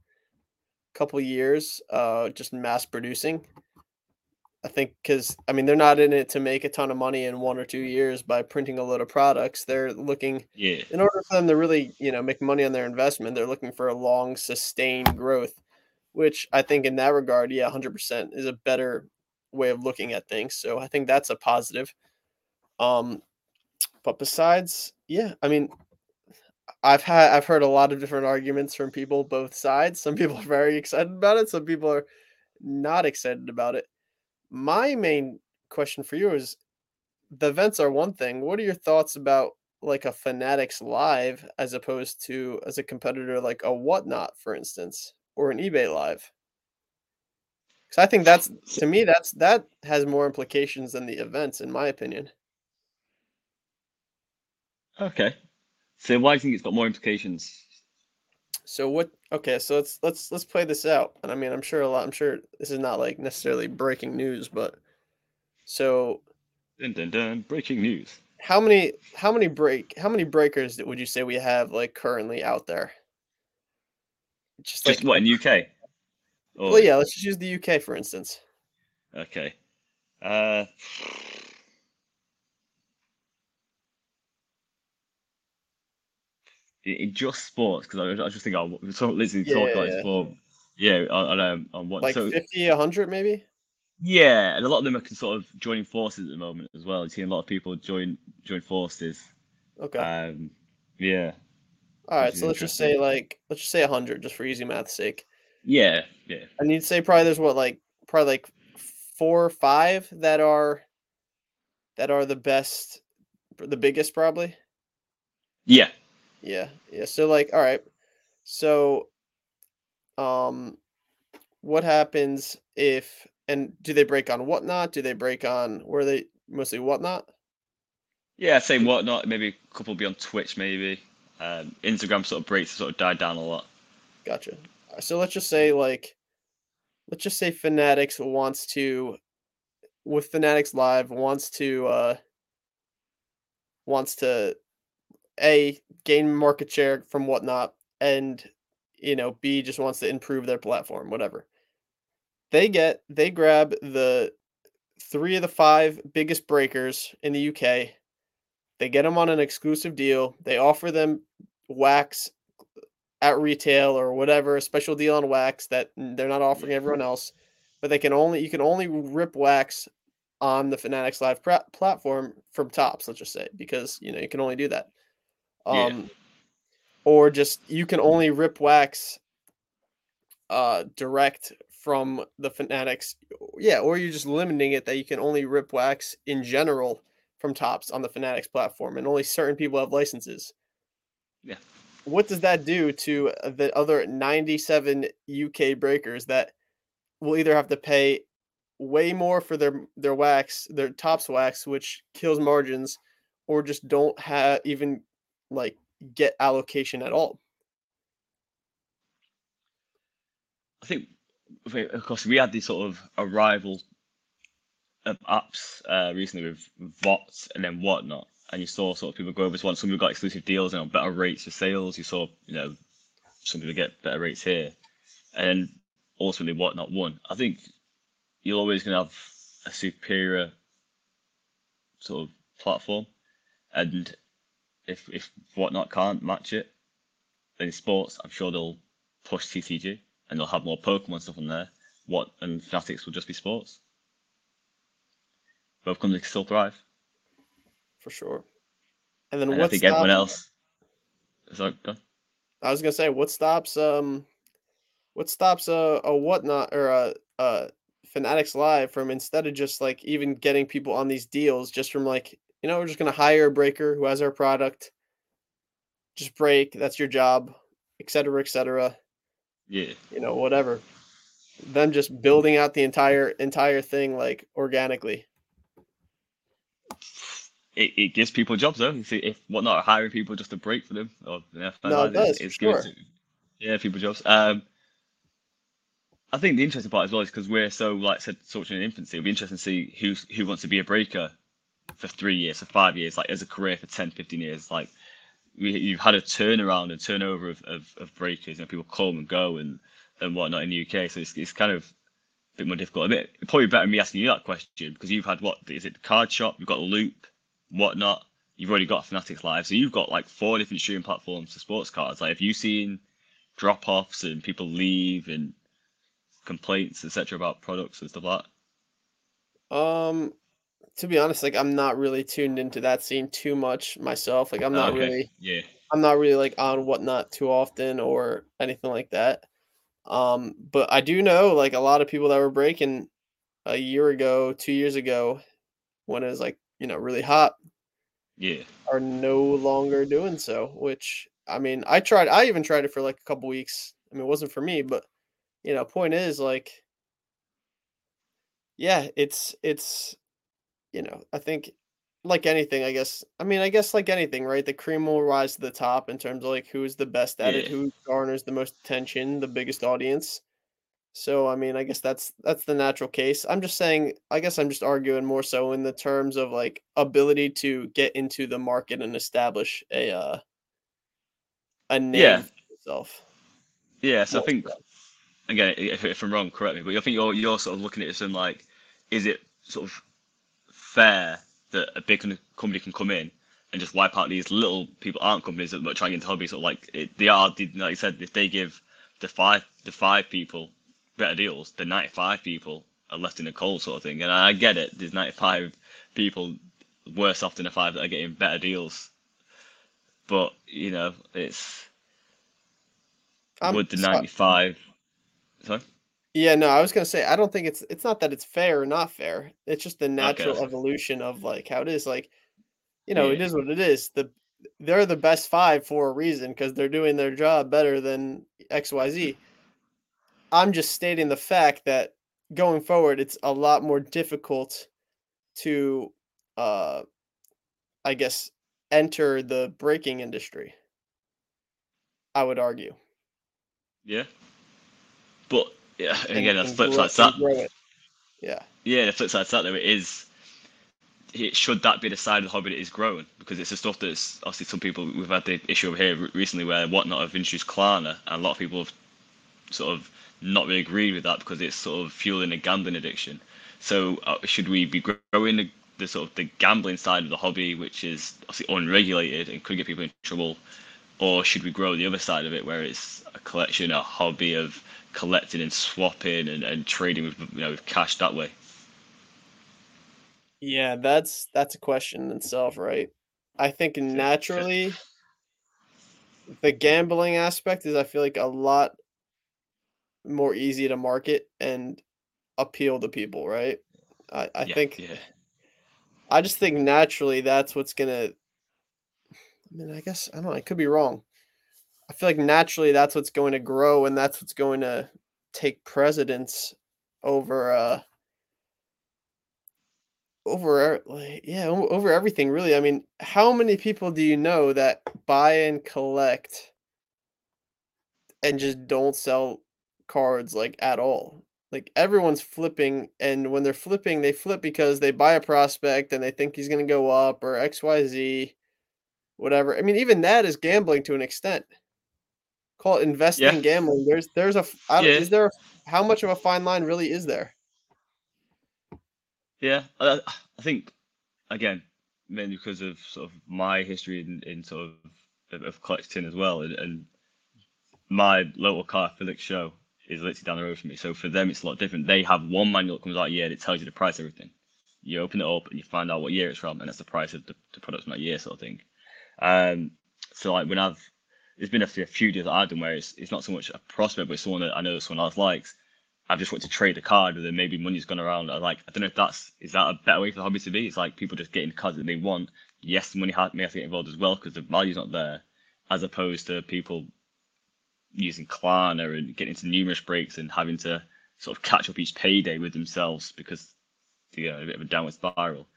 couple years, uh, just mass producing. I think because I mean they're not in it to make a ton of money in one or two years by printing a load of products. They're looking Yeah, in order for them to really you know make money on their investment. They're looking for a long sustained growth, which I think in that regard, yeah, hundred percent is a better way of looking at things. So I think that's a positive. Um, but besides, yeah, I mean, I've had I've heard a lot of different arguments from people both sides. Some people are very excited about it. Some people are not excited about it. My main question for you is the events are one thing. What are your thoughts about like a Fanatics live as opposed to as a competitor like a whatnot, for instance, or an eBay live? Because I think that's to me that's that has more implications than the events, in my opinion. Okay. So why do you think it's got more implications? So what? Okay, so let's let's let's play this out. And I mean, I'm sure a lot. I'm sure this is not like necessarily breaking news, but so Dun dun dun! Breaking news. how many how many break how many breakers would you say we have like currently out there? Just like what in UK? Or, well, yeah. Let's just use the UK for instance. Okay. Uh, in, in just sports, because I, I was just oh, we talk, literally Yeah, talk about yeah. for, yeah, on, on, um, on what, Like so, 50, 100 maybe. yeah, and a lot of them are sort of joining forces at the moment as well. You're seeing a lot of people join join forces. Okay. Um, yeah, All right. So let's just say like let's just say 100 just for easy math's sake. yeah, yeah, And you'd say probably there's what like probably like four or five that are that are the best, the biggest probably. yeah. Yeah, yeah. So like, all right. So, um, what happens if and do they break on whatnot? Do they break on where they mostly whatnot? Yeah, same whatnot. Maybe a couple be on Twitch, maybe. Um, Instagram sort of breaks sort of died down a lot. Gotcha. So let's just say like, let's just say Fanatics wants to, with Fanatics Live wants to, uh, wants to, a gain market share from whatnot, and you know, b just wants to improve their platform, whatever. They get they grab the three of the five biggest breakers in the UK. They get them on an exclusive deal. They offer them wax at retail or whatever, a special deal on wax that they're not offering mm-hmm. everyone else. But they can only you can only rip wax on the Fanatics Live platform from Topps, let's just say, because you know you can only do that. Yeah. Um, or just you can only rip wax uh direct from the Fanatics. Yeah, or you're just limiting it that you can only rip wax in general from Topps on the Fanatics platform, and only certain people have licenses. Yeah. What does that do to the other 97 UK breakers that will either have to pay way more for their their wax, their Topps wax, which kills margins, or just don't have even like get allocation at all? I think, of course, we had this sort of arrival of apps uh, recently with VOTs and then whatnot, and you saw sort of people go over to one. Some people got exclusive deals and you know, better rates for sales. You saw, you know, some people get better rates here, and ultimately whatnot won. I think you're always going to have a superior sort of platform, and if if whatnot can't match it, then in sports, I'm sure they'll push TCG and they'll have more Pokemon stuff on there. What and Fanatics will just be sports. Both companies can still thrive. For sure. And then And I what think stops? everyone else. Sorry, go on. I was gonna say what stops um what stops a, a whatnot or a, a Fanatics Live from instead of just like even getting people on these deals, just from like, you know, we're just gonna hire a breaker who has our product, just break, that's your job, et cetera, et cetera, Yeah. you know, whatever. Them just building out the entire entire thing like organically. It, it gives people jobs though. See, if whatnot are hiring people just to break for them, or yeah, No, it does, it's sure. to- yeah, people jobs. Um, I think the interesting part as well is because we're so like said, such in infancy. It'll be interesting to see who who wants to be a breaker for three years, for five years, like as a career for 10, 15 years. Like we, you've had a turnaround and turnover of, of, of breakers, you know, people come and go and, and whatnot in the UK. So it's, it's kind of a bit more difficult. A bit probably better me asking you that question because you've had what is it the card shop, you've got Loupe, whatnot. You've already got Fanatics Live, so you've got like four different streaming platforms for sports cards. Like, have you seen drop offs and people leave and complaints, etc., about products and stuff like that? Um to be honest, like I'm not really tuned into that scene too much myself. Like I'm not Okay, really Yeah. I'm not really like on whatnot too often or anything like that. Um, but I do know like a lot of people that were breaking a year ago, two years ago, when it was like, you know, really hot, Yeah. are no longer doing so. Which I mean, I tried I even tried it for like a couple weeks. I mean, it wasn't for me, but you know, point is like yeah, it's it's you know, I think like anything, I guess. I mean, I guess like anything, right? The cream will rise to the top in terms of like who's the best at it, who garners the most attention, the biggest audience. So, I mean, I guess that's that's the natural case. I'm just saying, I guess I'm just arguing more so in the terms of like ability to get into the market and establish a uh a name Yeah. yourself. Yeah. So I think so. again, if, if I'm wrong, correct me. But I think you're you're sort of looking at it from like, is it sort of fair that a big company can come in and just wipe out these little people aren't companies that are trying into hobbies? Sort of like it, they are. Like I said, if they give the five the five people better deals, the 95 people are left in the cold, sort of thing. And I get it. There's 95 people worse off than the five that are getting better deals. But you know, it's I'm would the so- 95. Sorry. Yeah, no, I was gonna say I don't think it's it's not that it's fair or not fair. It's just the natural okay. evolution of like how it is. Like, you know, it Yeah. is what it is. The they're the best five for a reason because they're doing their job better than XYZ. I'm just stating the fact that going forward, it's a lot more difficult to, uh, I guess, enter the breaking industry. I would argue. Yeah. But yeah, and- again, that's and flip side that. Yeah. Yeah, the flip side to that though it is. It, should that be the side of the hobby that is growing? Because it's the stuff that's obviously some people we've had the issue over here recently where whatnot have introduced Klarna, and a lot of people have sort of not really agreed with that because it's sort of fueling a gambling addiction. So uh, should we be growing the, the sort of the gambling side of the hobby, which is obviously unregulated and could get people in trouble, or should we grow the other side of it where it's a collection, a hobby of collecting and swapping and, and trading with you know with cash that way? Yeah, that's that's a question in itself, right? I think naturally the gambling aspect is I feel like a lot more easy to market and appeal to people, right? I, I Yeah, think yeah, I just think naturally that's what's gonna. I mean, I guess I don't know. I could be wrong. I feel like naturally that's what's going to grow, and that's what's going to take precedence over uh over like yeah over everything really. I mean how many people do you know that buy and collect and just don't sell cards like at all? Like everyone's flipping and when they're flipping they flip because they buy a prospect and they think he's going to go up or xyz whatever. I mean even that is gambling to an extent call it investing yeah. gambling there's there's a I yeah. is there how much of a fine line really is there yeah I, I think again mainly because of sort of my history in, in sort of of collecting as well and, and my local Cartophilic show is literally down the road from me. So for them, it's a lot different. They have one manual that comes out a year it tells you the price of everything. You open it up and you find out what year it's from, and that's the price of the, the products from that year, sort of thing. Um, so like when I've, there's been a few, deals I've done where it's, it's not so much a prospect, but it's someone that I know someone else likes. I've just wanted to trade a card, and then maybe money's gone around. I like, I don't know if that's is that a better way for the hobby to be. It's like people just getting cards that they want. Yes, money may have to get involved as well because the value's not there, as opposed to people using Klarna and getting into numerous breaks and having to sort of catch up each payday with themselves because you know a bit of a downward spiral.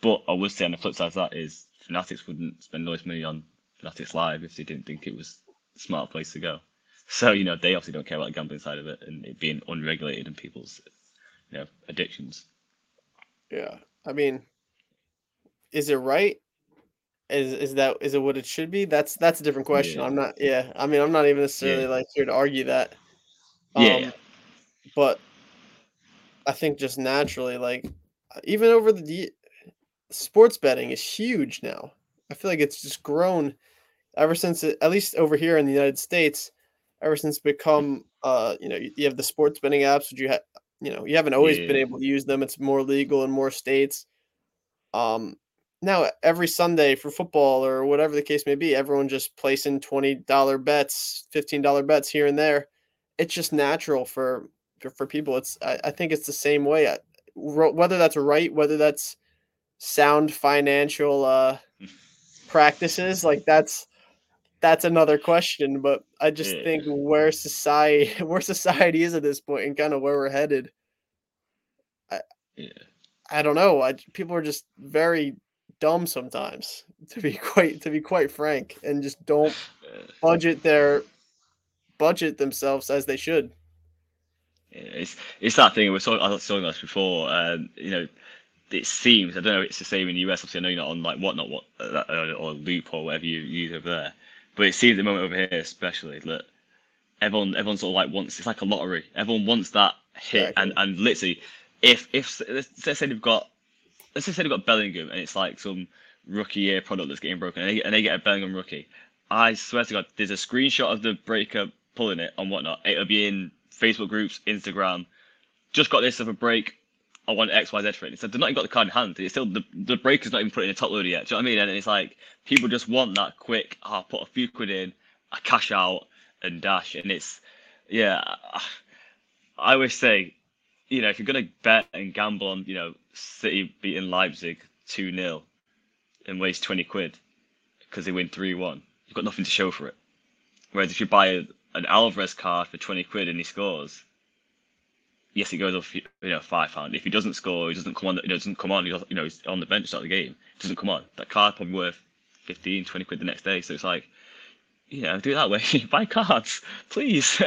But I would say on the flip side of that is Fanatics wouldn't spend all this money on Fanatics Live if they didn't think it was a smart place to go. So you know they obviously don't care about the gambling side of it and it being unregulated and people's you know addictions. Yeah, I mean, is it right? is is that is it what it should be? That's that's a different question. Yeah. I'm not. Yeah, I mean, I'm not even necessarily yeah. like here to argue that. Um, yeah. But I think just naturally, like even over the sports betting is huge now. I feel like it's just grown ever since it, at least over here in the United States, ever since become uh you know you, have the sports betting apps, which you have you know you haven't always yeah. been able to use them. It's more legal in more states. Um, now every Sunday for football or whatever the case may be, everyone just placing twenty dollar bets, fifteen dollar bets here and there. It's just natural for for, for people. It's I, I, think it's the same way. I, whether that's right, whether that's sound financial uh, practices, like that's that's another question. But I just yeah. think where society where society is at this point and kind of where we're headed. I, yeah. I don't know. I, people are just very dumb sometimes, to be quite to be quite frank, and just don't budget their budget themselves as they should. It's it's that thing we saw. I was talking about this before. Um, you know, it seems I don't know. It's the same in the US. Obviously, I know you're not on like whatnot, what uh, or Loupe or whatever you use over there. But it seems at the moment over here, especially that everyone everyone sort of like wants. It's like a lottery. Everyone wants that hit, exactly. and and literally, if if let's say they've got let's just say they've got Bellingham and it's like some rookie year product that's getting broken and they, and they get a Bellingham rookie. I swear to God, there's a screenshot of the breaker pulling it and whatnot. It'll be in Facebook groups, Instagram. Just got this of a break. I want X, Y, Z for it. So they're not even got the card in hand. It's still the the breaker's not even put in a top loader yet. Do you know what I mean? And it's like people just want that quick. i oh, put a few quid in, I cash out and dash. And it's yeah. I always say you know, if you're to bet and gamble on, you know, City beating Leipzig 2 0 and waste 20 quid because they win 3 1, you've got nothing to show for it. Whereas if you buy a, an Alvarez card for 20 quid and he scores, yes, he goes off, you know, five pound. If he doesn't score, he doesn't come on, he doesn't come on, you know, he's on the bench start the game, doesn't come on. That card probably worth 15, 20 quid the next day. So it's like, you know, do it that way. buy cards, please.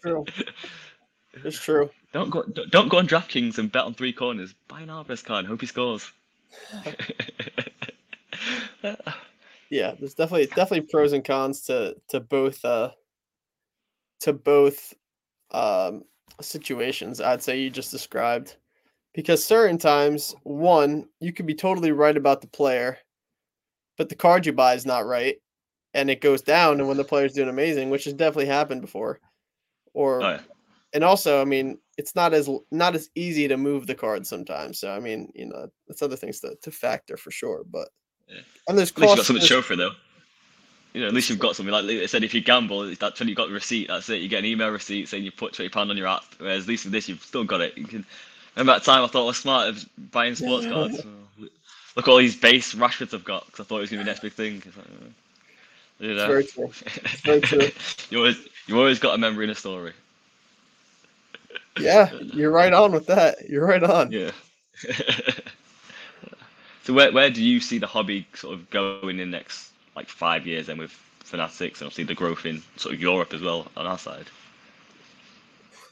True. It's true. Don't go don't go on DraftKings and bet on three corners. Buy an Alvarez card. And Hope he scores. yeah, there's definitely definitely pros and cons to to both uh to both um situations I'd say you just described. Because certain times, one, you could be totally right about the player, but the card you buy is not right, and it goes down. And when the player's doing amazing, which has definitely happened before, or oh, yeah and also, I mean, it's not as not as easy to move the card sometimes. So I mean, you know, that's other things to, to factor for sure. But yeah. and there's least you got something to show for though. You know, at least you've got something. Like I said, if you gamble, that's when you've got the receipt. That's it. You get an email receipt saying you put twenty pound on your app. Whereas at least with this, you've still got it. You can. Remember that time I thought I was smart of buying sports cards. Oh, look at all these base Rashfords I've got because I thought it was gonna be the next big thing. Like, uh, you know. very true. very true. you always you always got a memory and a story. Yeah, you're right on with that. You're right on. Yeah. so where where do you see the hobby sort of going in next like five years then with Fanatics and obviously the growth in sort of Europe as well on our side?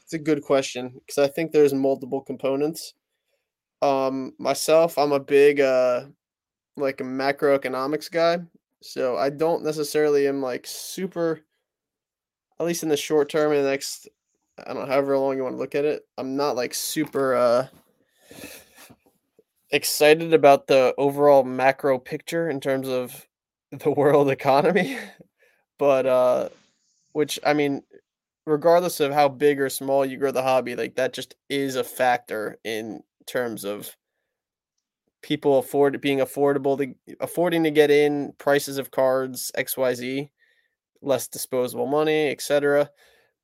It's a good question because I think there's multiple components. Um, myself, I'm a big uh, like a macroeconomics guy, so I don't necessarily am like super. At least in the short term, in the next, I don't know, however long you want to look at it, I'm not like super uh excited about the overall macro picture in terms of the world economy. but uh which I mean, regardless of how big or small you grow the hobby, like that just is a factor in terms of people afford being affordable to affording to get in, prices of cards, XYZ, less disposable money, etc.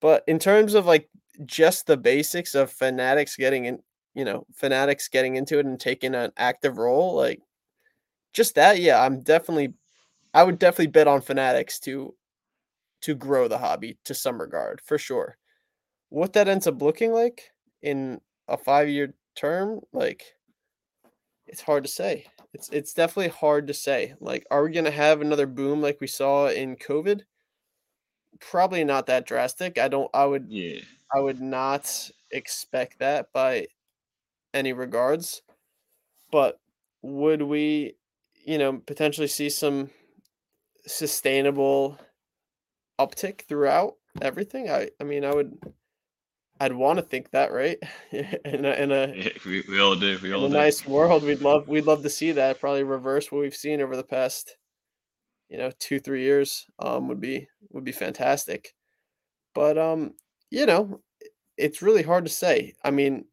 But in terms of like just the basics of fanatics getting in, you know, fanatics getting into it and taking an active role, like just that, yeah, I'm definitely I would definitely bet on fanatics to to grow the hobby to some regard for sure. What that ends up looking like in a five year term, like it's hard to say. It's it's definitely hard to say. Like, are we gonna have another boom like we saw in COVID? Probably not that drastic. I don't I would Yeah. I would not expect that by any regards. But would we, you know, potentially see some sustainable uptick throughout everything? I I mean, I would I'd want to think that, right? in a, in a, Yeah, we, we all do. We all a do. nice world, we'd love we'd love to see that. Probably reverse what we've seen over the past, you know, two three years. Um, would be would be fantastic. But um, you know, it's really hard to say. I mean,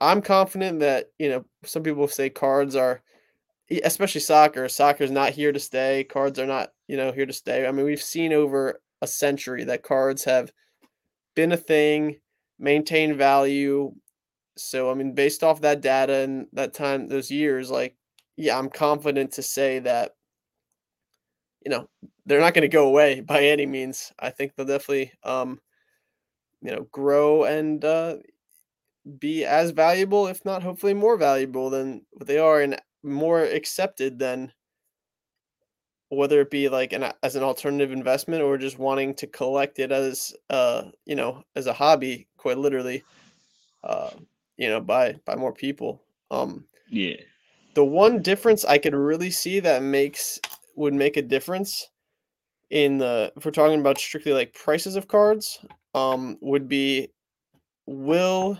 I'm confident that you know some people say cards are, especially soccer. Soccer's not here to stay. Cards are not you know here to stay. I mean, we've seen over a century that cards have been a thing, maintained value. So I mean, based off that data and that time, those years, like, yeah, I'm confident to say that, you know, they're not going to go away by any means. I think they'll definitely, um, you know, grow and uh, be as valuable, if not hopefully more valuable than what they are, and more accepted than whether it be like an as an alternative investment or just wanting to collect it as uh you know as a hobby quite literally uh you know by by more people um Yeah. the one difference i could really see that makes would make a difference in the if we're talking about strictly like prices of cards um would be will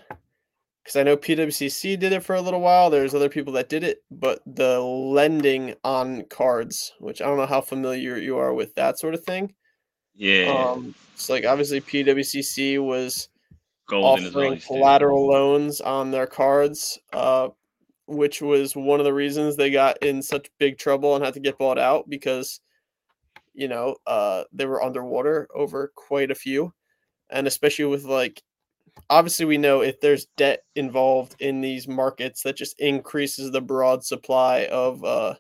because I know PWCC did it for a little while. There's other people that did it, but the lending on cards, which I don't know how familiar you are with that sort of thing. Yeah. Um, it's like obviously PWCC was Golden offering collateral loans on their cards, uh, which was one of the reasons they got in such big trouble and had to get bought out because, you know, uh, they were underwater over quite a few, and especially with like, obviously we know if there's debt involved in these markets, that just increases the broad supply of, uh,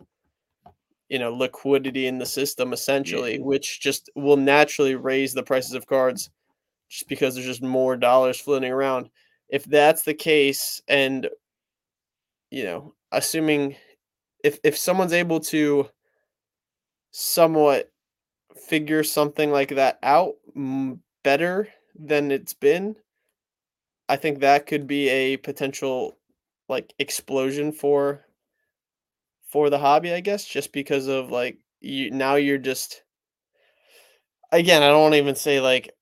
you know, liquidity in the system essentially, which just will naturally raise the prices of cards just because there's just more dollars floating around. If that's the case, and you know, assuming if if someone's able to somewhat figure something like that out mm, better than it's been, I think that could be a potential like explosion for for the hobby, I guess, just because of like you now you're just again, I don't want to even say like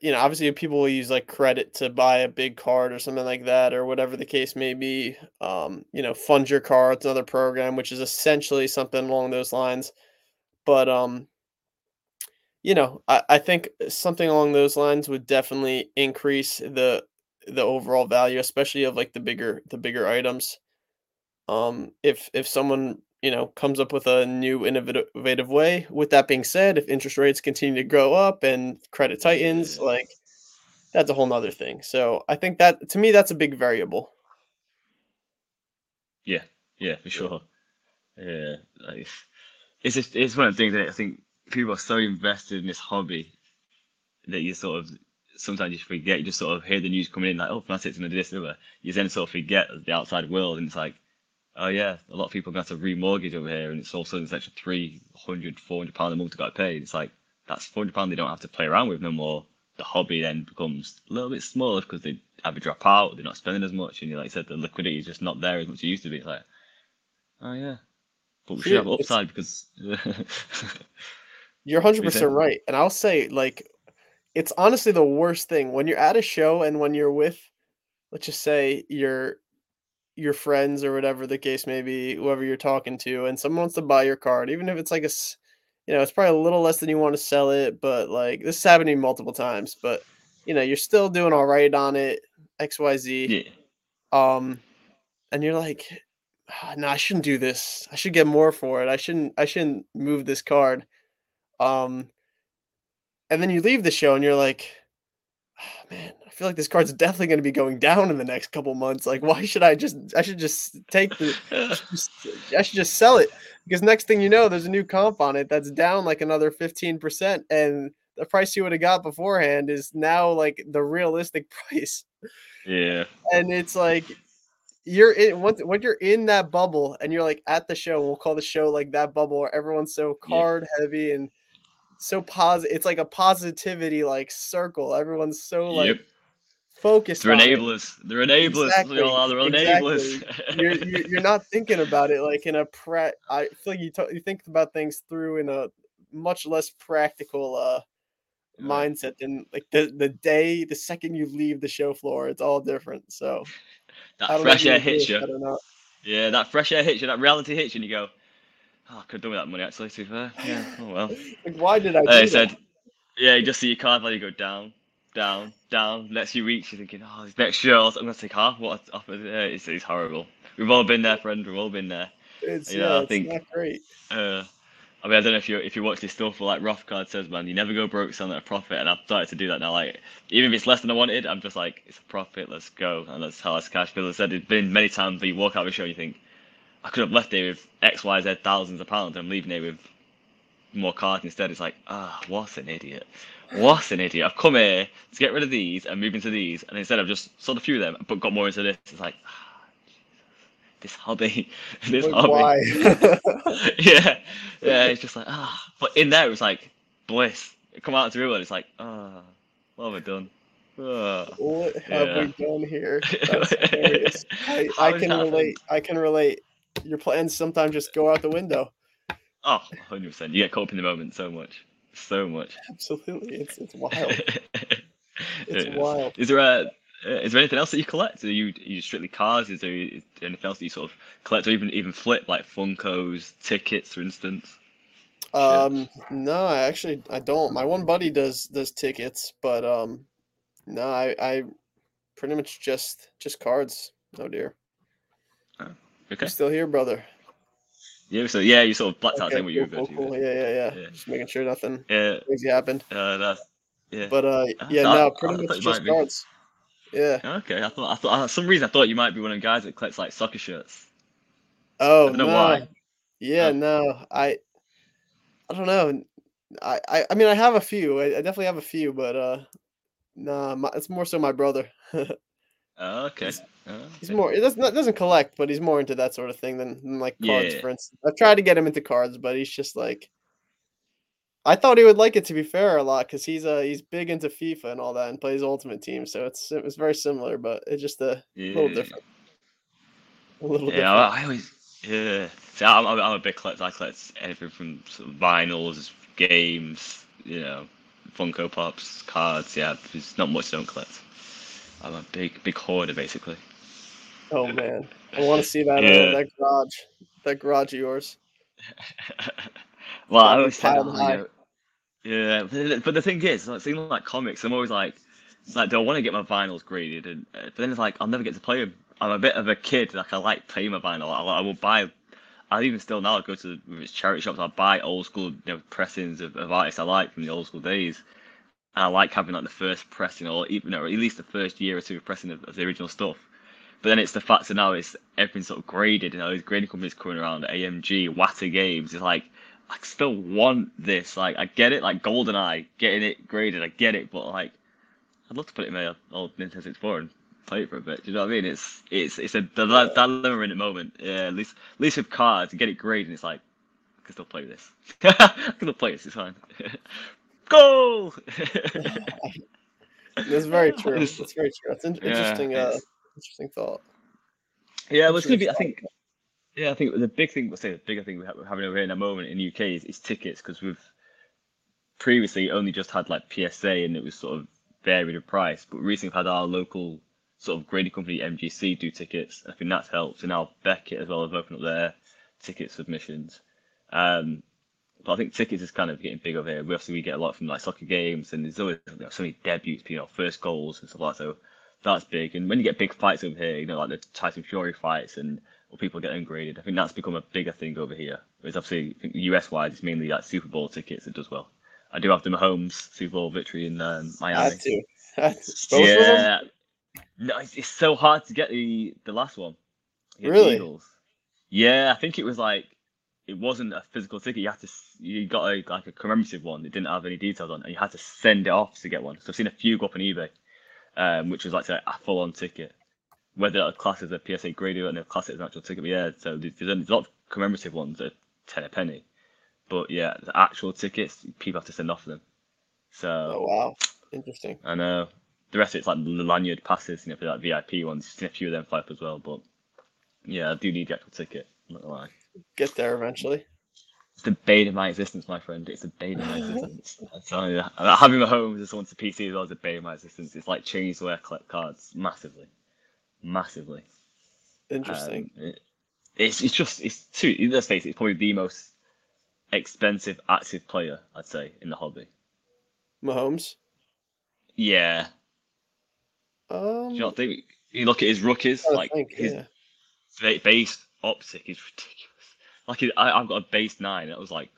you know, obviously people will use like credit to buy a big card or something like that, or whatever the case may be. Um, you know, fund your cards, another program, which is essentially something along those lines. But um, you know, I, I think something along those lines would definitely increase the the overall value, especially of like the bigger the bigger items. Um, if if someone you know comes up with a new innovative way. With that being said, if interest rates continue to go up and credit tightens, like that's a whole nother thing. So I think that to me that's a big variable. Yeah, Yeah, for sure. Yeah, like, it's just it's one of the things that I think people are so invested in this hobby that you sort of sometimes you forget. You just sort of hear the news coming in like, oh, Fanatics gonna do this, and You then sort of forget the outside world, and it's like, oh yeah, a lot of people are going to have to remortgage over here, and it's also an extra 300, 400 pound a month to get paid. It's like that's 400 pound they don't have to play around with no more. The hobby then becomes a little bit smaller because they have a drop out, they're not spending as much, and you like I said, the liquidity is just not there as much as it used to be. It's like, oh yeah, but we should have upside because. You're 100 percent right, and I'll say like, it's honestly the worst thing when you're at a show and when you're with, let's just say your your friends or whatever the case may be, whoever you're talking to, and someone wants to buy your card, even if it's like a, you know, it's probably a little less than you want to sell it, but like this has happened to me multiple times, but you know, you're still doing all right on it, X Y Z. Yeah. Um, and you're like, oh, no, I shouldn't do this. I should get more for it. I shouldn't. I shouldn't move this card. Um, and then you leave the show and you're like, oh, man, I feel like this card's definitely going to be going down in the next couple months. Like, why should I just? I should just take the. I should just, I should just sell it because next thing you know, there's a new comp on it that's down like another fifteen percent, and the price you would have got beforehand is now like the realistic price. Yeah, and it's like you're in once when you're in that bubble and you're like at the show. We'll call the show like that bubble where everyone's so card yeah. heavy and so positive. It's like a positivity like circle. Everyone's so like. Yep. Focused. They're enablers. It. They're enablers. Exactly. They're enablers. Exactly. you're, you're, you're not thinking about it like in a pre. I feel like you t- you think about things through in a much less practical uh mindset than like the the day the second you leave the show floor. It's all different. So that fresh air hits you. Yeah, that fresh air hits you. That reality hits you, and you go, Oh, I could have done with that money actually. To be fair, yeah. Oh well. like, why did I? They said, yeah, you just see your card value go down, down, down. Next you reach. you're thinking, oh, this next show, I'm gonna take half what off of it. It's, it's horrible. We've all been there, friend. We've all been there. It's you know, yeah, I think, not great. Uh, I mean, I don't know if you if you watch this stuff, but like Rothcard says, man, you never go broke selling at a profit, and I've started to do that now. Like, even if it's less than I wanted, I'm just like, it's a profit, let's go, and let's how us cash. Because I said, it's been many times that you walk out of a show, and you think, I could have left here with X, Y, Z thousands of pounds. I'm leaving here with more cards instead. It's like, ah, oh, what an idiot. What an idiot. I've come here to get rid of these and move into these, and instead I've just sold a few of them, but got more into this. It's like, ah, this hobby, this hobby. Why? yeah, yeah. It's just like ah, but in there it was like bliss. It come out into real world. It's like ah, what have I done? Uh, what have yeah. we done here? I, I can relate. I can relate your plans sometimes just go out the window. Oh, 100%. You get caught up in the moment so much. So much. Absolutely. It's, it's wild. it's wild. Is there a. Uh, is there anything else that you collect? Are you, are you strictly cars? Is there anything else that you sort of collect or even even flip, like Funkos, tickets, for instance? Um, no, I actually I don't. My one buddy does does tickets, but um, no, I I pretty much just just cards. Oh dear. Okay. You still here, brother? Yeah, so yeah, you sort of blacked out saying what you were cool, cool. Yeah, yeah, yeah, yeah, Just making sure nothing yeah. crazy happened. Uh, that's yeah. But uh, yeah, no, pretty much just cards. Yeah. Okay, I thought I thought uh, some reason I thought you might be one of the guys that collects like soccer shirts. Oh I don't know no. why. Yeah, oh. no, I, I don't know. I, I, I mean, I have a few. I, I definitely have a few, but uh, nah, my, it's more so my brother. Oh, okay. He's more. It doesn't doesn't collect, but he's more into that sort of thing than, than like cards, yeah. for instance. I've tried to get him into cards, but he's just like. I thought he would like it to be fair a lot because he's uh he's big into FIFA and all that and plays Ultimate Team, so it's it was very similar, but it's just a yeah. little different. A little yeah, different. I, I always yeah. See, I'm, I'm a big collector. I collect everything from sort of vinyls, games, you know, Funko Pops, cards. Yeah, there's not much I don't collect. I'm a big, big hoarder, basically. Oh man, I want to see that uh, yeah. uh, that garage, that garage of yours. well, I always say, oh, yeah, but the thing is, like, seeing like comics, I'm always like, like, do I want to get my vinyls graded? And uh, but then it's like, I'll never get to play them. I'm a bit of a kid, like I like playing my vinyl. I, I will buy. I even still now I go to charity shops. I buy old school you know, pressings of, of artists I like from the old school days. And I like having like the first pressing, or even or at least the first year or two of pressing of, of the original stuff. But then it's the fact that now it's everything's sort of graded, and all these grading companies coming around, AMG, Wata Games. It's like I still want this. Like I get it, like GoldenEye, getting it graded, I get it, but like I'd love to put it in my old Nintendo 64 and play it for a bit. Do you know what I mean? It's it's it's a that, in the moment. Yeah, at least at least with cards, to get it graded, and it's like I can still play this. I can still play this. It's fine. Goal. That's very true. That's very true. That's an interesting, uh, interesting thought. Yeah, well, it's gonna be. I think. Yeah, I think the big thing. Let's say the bigger thing we're having over here in a moment in the UK is, is tickets because we've previously only just had like PSA and it was sort of varied in price, but recently we've had our local sort of grading company MGC do tickets. I think that's helped, and now Beckett as well have opened up their ticket submissions. Um, but I think tickets is kind of getting big over here. We obviously we get a lot from like soccer games, and there's always you know, so many debuts, you know, first goals and stuff like that. So that's big. And when you get big fights over here, you know, like the Tyson Fury fights and or people get ungraded, I think that's become a bigger thing over here. Whereas obviously, US wise, it's mainly like Super Bowl tickets that does well. I do have the Mahomes Super Bowl victory in um, Miami. Had to. yeah. No, it's, it's, so hard to get the the last one. Really? Eagles. Yeah, I think it was like it wasn't a physical ticket. You had to you got a like a commemorative one that didn't have any details on, and you had to send it off to get one. So I've seen a few go up on eBay, um, which was like a, full on ticket. Whether a class is a PSA graded and a class is an actual ticket, but yeah. So there's, there's a lot of commemorative ones that are ten a penny, but yeah, the actual tickets people have to send off them. So oh wow, interesting. I know. The rest of it's like lanyard passes, you know, for that VIP ones. You've seen a few of them fly up as well, but yeah, I do need the actual ticket. I'm not gonna lie get there eventually. It's the bane of my existence, my friend. It's the bane of my existence. I'm telling you, having my home as once a PC as well as a bane of my existence. It's like changed the way I collect cards massively, massively. Interesting. Um, it, it's it's just it's too. Let's face it, it's probably the most expensive active player I'd say in the hobby. Mahomes. Yeah. Um, Do you not think you look at his rookies, like think, his yeah. base optic is ridiculous. Like I, I've got a base nine. That was like,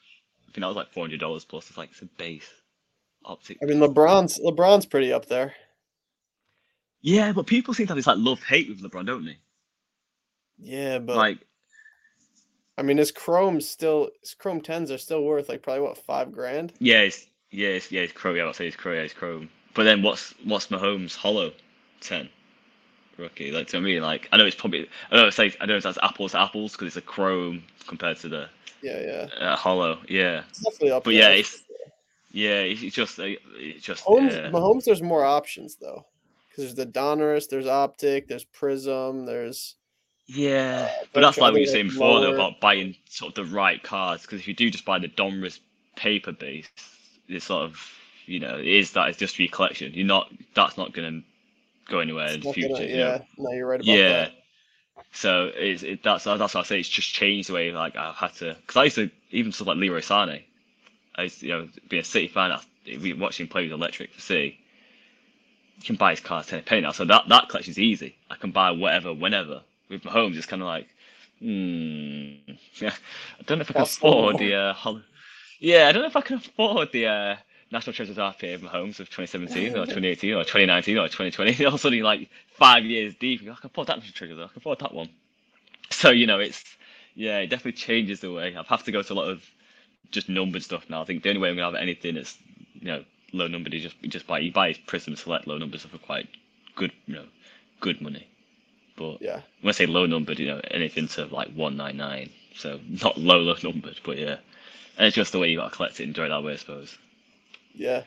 I think that was like four hundred dollars plus. It's like it's a base optic. I mean, LeBron's LeBron's pretty up there. Yeah, but people seem to have this like love hate with LeBron, don't they? Yeah, but like, I mean, his Chrome still his Chrome tens are still worth like probably what five grand. Yeah, it's, yeah, it's, yeah, it's Chrome. Yeah, I'll say it's Chrome. Yeah, it's Chrome. But then what's what's Mahomes Holo ten? Rookie. Like to me, like I know it's probably I don't know say I don't know if that's apples to apples because it's a Chrome compared to the yeah yeah uh, Holo. Yeah, it's definitely up. But yeah, it's yeah, it's just it's just Mahomes, yeah. Mahomes there's more options though because there's the Donruss, there's Optic, there's Prizm, there's yeah, uh, but that's like what you were saying before though about buying sort of the right cards because if you do just buy the Donruss paper base, it's sort of you know it is that it's just for your collection. You're not that's not going to go anywhere in the future. Gonna, yeah, you know? no, you're right about yeah. that. So it's it, that's that's what I say. It's just changed the way like I've had to because I used to even stuff like Leroy Sané. I used to, you know being a City fan, I we watching him play with Electric for City. You can buy his car ten a penny now, so that that collection is easy. I can buy whatever, whenever. With my Mahomes, it's kind of like, hmm, yeah, I don't know if I can that's afford the uh, yeah, I don't know if I can afford the uh, National Treasures RPA Mahomes of 2017 or 2018 or 2019 or 2020. All of a sudden, like five years deep, I can afford that National Treasure. I can afford that one. So you know, it's yeah, it definitely changes the way. I have to go to a lot of just numbered stuff now. I think the only way I'm gonna have anything that's you know low numbered is just just buy you buy Prizm Select low numbered stuff for quite good you know good money. But yeah, when I say low numbered, you know anything to like 199. So not low low numbered, but yeah, and it's just the way you gotta collect it, and enjoy it that way, I suppose. Yeah,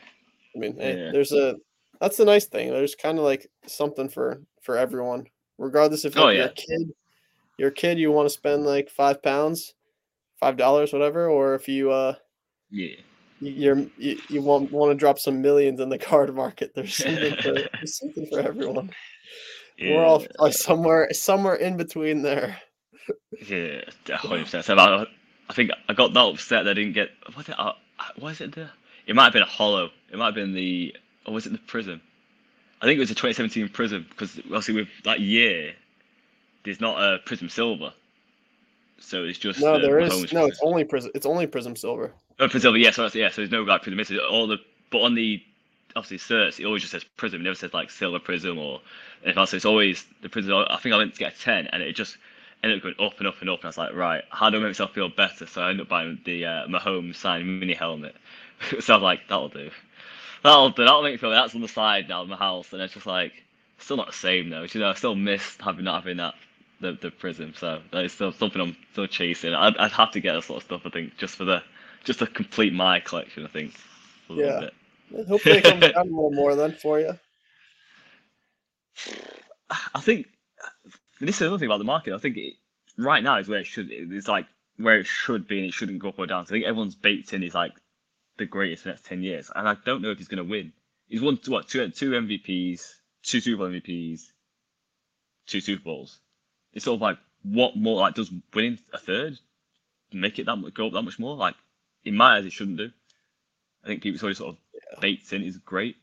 I mean, hey, there's a that's the nice thing. There's kind of like something for for everyone, regardless if oh, yeah. you're a kid, you're a kid, you want to spend like five pounds, five dollars, whatever, or if you uh yeah you're you, you want want to drop some millions in the card market. There's something for there's something for everyone. Yeah. We're all like somewhere somewhere in between there. Yeah, hundred percent. I, think I got that upset that I didn't get what uh, was it the it might have been a Holo. It might have been the or was it the Prizm? I think it was a 2017 Prizm because obviously with that year, there's not a Prizm silver, so it's just no. There is no. Prizm. It's only Prizm. It's only Prizm silver. Oh, Prizm silver. Yeah. So that's, yeah. So there's no like Prizm. It's all the but on the obviously certs, it always just says Prizm. It never says like silver Prizm or anything else. So it's always the Prizm. I think I went to get a ten, and it just ended up going up and up and up. And I was like, right, how do I make myself feel better? So I ended up buying the uh, Mahomes signed mini helmet. so I'm like, that'll do. That'll do. That'll make me feel like that's on the side now of my house, and it's just like still not the same though. You know, I still miss having not having that the the Prizm. So is still something I'm still chasing. I'd I'd have to get that sort of stuff. I think just for the just to complete my collection. I think. a Yeah. bit. Hopefully, it comes down a little more then for you. I think this is another thing about the market. I think it, right now is where it should. It's like where it should be, and it shouldn't go up or down. So I think everyone's baked in. He's like the greatest the next ten years, and I don't know if he's going to win. He's won what two two MVPs, two Super Bowl MVPs, two Super Bowls. It's sort of like what more? Like does winning a third make it that much go up that much more? Like in my eyes, it shouldn't do. I think people sort of baked in is great.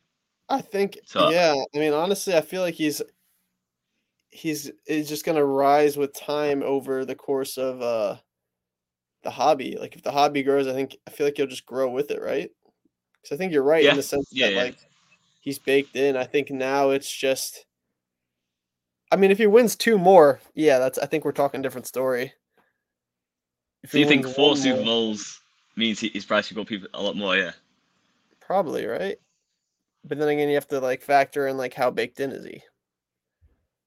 I think, So- yeah. I mean, honestly, I feel like he's he's is just gonna rise with time over the course of uh the hobby. Like if the hobby grows, I think I feel like you'll just grow with it, right? Because I think you're right Yeah, in the sense yeah, that yeah. like he's baked in. I think now it's just. I mean, if he wins two more, yeah, that's. I think we're talking different story. If Do you think four Super Bowls means he- his price should go even a lot more? Yeah. Probably right, but then again, you have to like factor in like how baked in is he.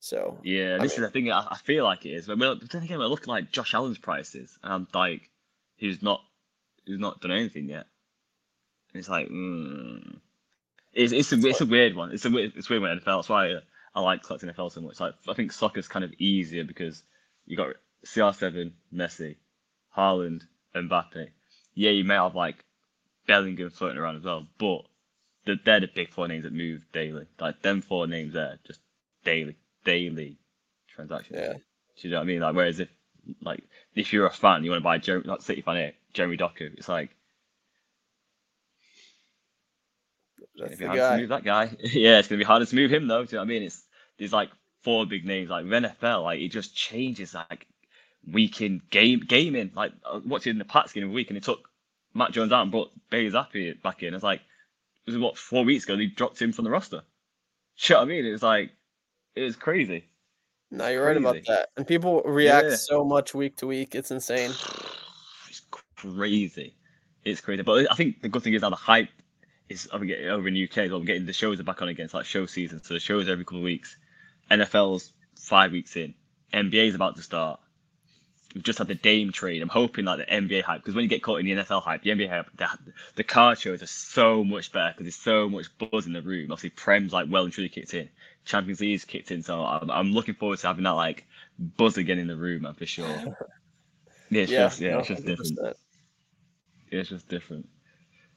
So Yeah, I this mean- is the thing. I, I feel like it is. But, but then again, we're looking like Josh Allen's prices, and I'm like, he's not, he's not done anything yet. And it's like, mm. it's it's a it's a weird one. It's a weird it's weird with NFL. That's why I, I like collecting NFL so much. Like I think soccer's kind of easier because you got CR7, Messi, Haaland, Mbappe. Yeah, you may have like Bellingham floating around as well, but they're, they're the big four names that move daily. Like them four names there, just daily, daily transactions. Yeah. Do you know what I mean? Like whereas if like if you're a fan, you want to buy Jeremy, not City fan here, Jeremy Doku. It's like that's It'd the be hard to move that guy. yeah, it's gonna be harder to move him though. Do you know what I mean? It's there's like four big names. Like NFL, like it just changes like week in game gaming. Like watching the Pats game of week, and it took Mac Jones out and brought Bailey Zappe back in. It's like it was what four weeks ago they dropped him from the roster. Do you know what I mean? It was like it was crazy. No, you're right about that. And people react Yeah. so much week to week. It's insane. It's crazy. It's crazy. But I think the good thing is now the hype is over getting over in the UK well. We're getting the shows are back on again. It's like show season. So the shows every couple of weeks. NFL's five weeks in. NBA's about to start. We've just had the Dame trade. I'm hoping like the NBA hype because when you get caught in the NFL hype, the NBA hype, the, the card shows are so much better because there's so much buzz in the room. Obviously, Prem's like well and truly kicked in. Champions League's kicked in, so I'm, I'm looking forward to having that like buzz again in the room, man, for sure. Yeah, it's Yeah, just yeah, no, it's just different. 100%. Yeah, it's just different.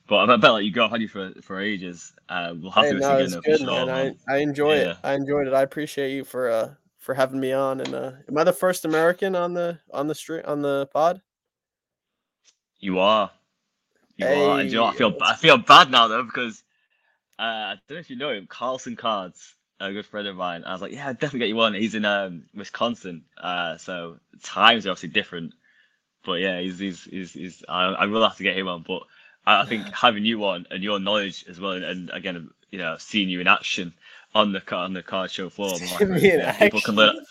But I bet like you go, had you for for ages. Uh, we'll have Hey, to no, it's again, though, good, sure, man. I, I enjoy Yeah. it. I enjoyed it. I appreciate you for uh for having me on. And uh, am I the first American on the on the street on the pod? You are. You are. And you know. I feel I feel bad now though because uh, I don't know if you know him, Carlson Cards, a good friend of mine. I was like, yeah, I'd definitely get you one. He's in um, Wisconsin, uh, so times are obviously different. But yeah, he's he's he's, he's I, I will have to get him on. But I, I think having you on and your knowledge as well, and, and again, you know, seeing you in action on the car on the card show floor, like, yeah, people can learn.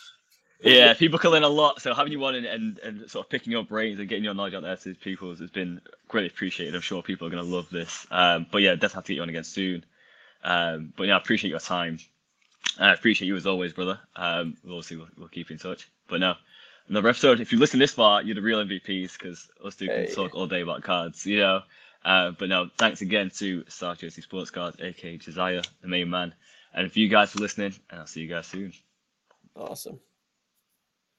Yeah, people can learn a lot. So having you on and, and, and sort of picking your brains and getting your knowledge out there to these people has been greatly appreciated. I'm sure people are going to love this. Um, but yeah, definitely have to get you on again soon. Um, but yeah, I appreciate your time. I appreciate you as always, brother. Um, we'll. We'll, we'll keep in touch. But no, another episode. If you listen this far, you're the real MVPs because us two can Hey. talk all day about cards, you know. Uh, but no, thanks again to South Jersey Sports Cards, aka Josiah, the main man, and for you guys for listening. And I'll see you guys soon. Awesome.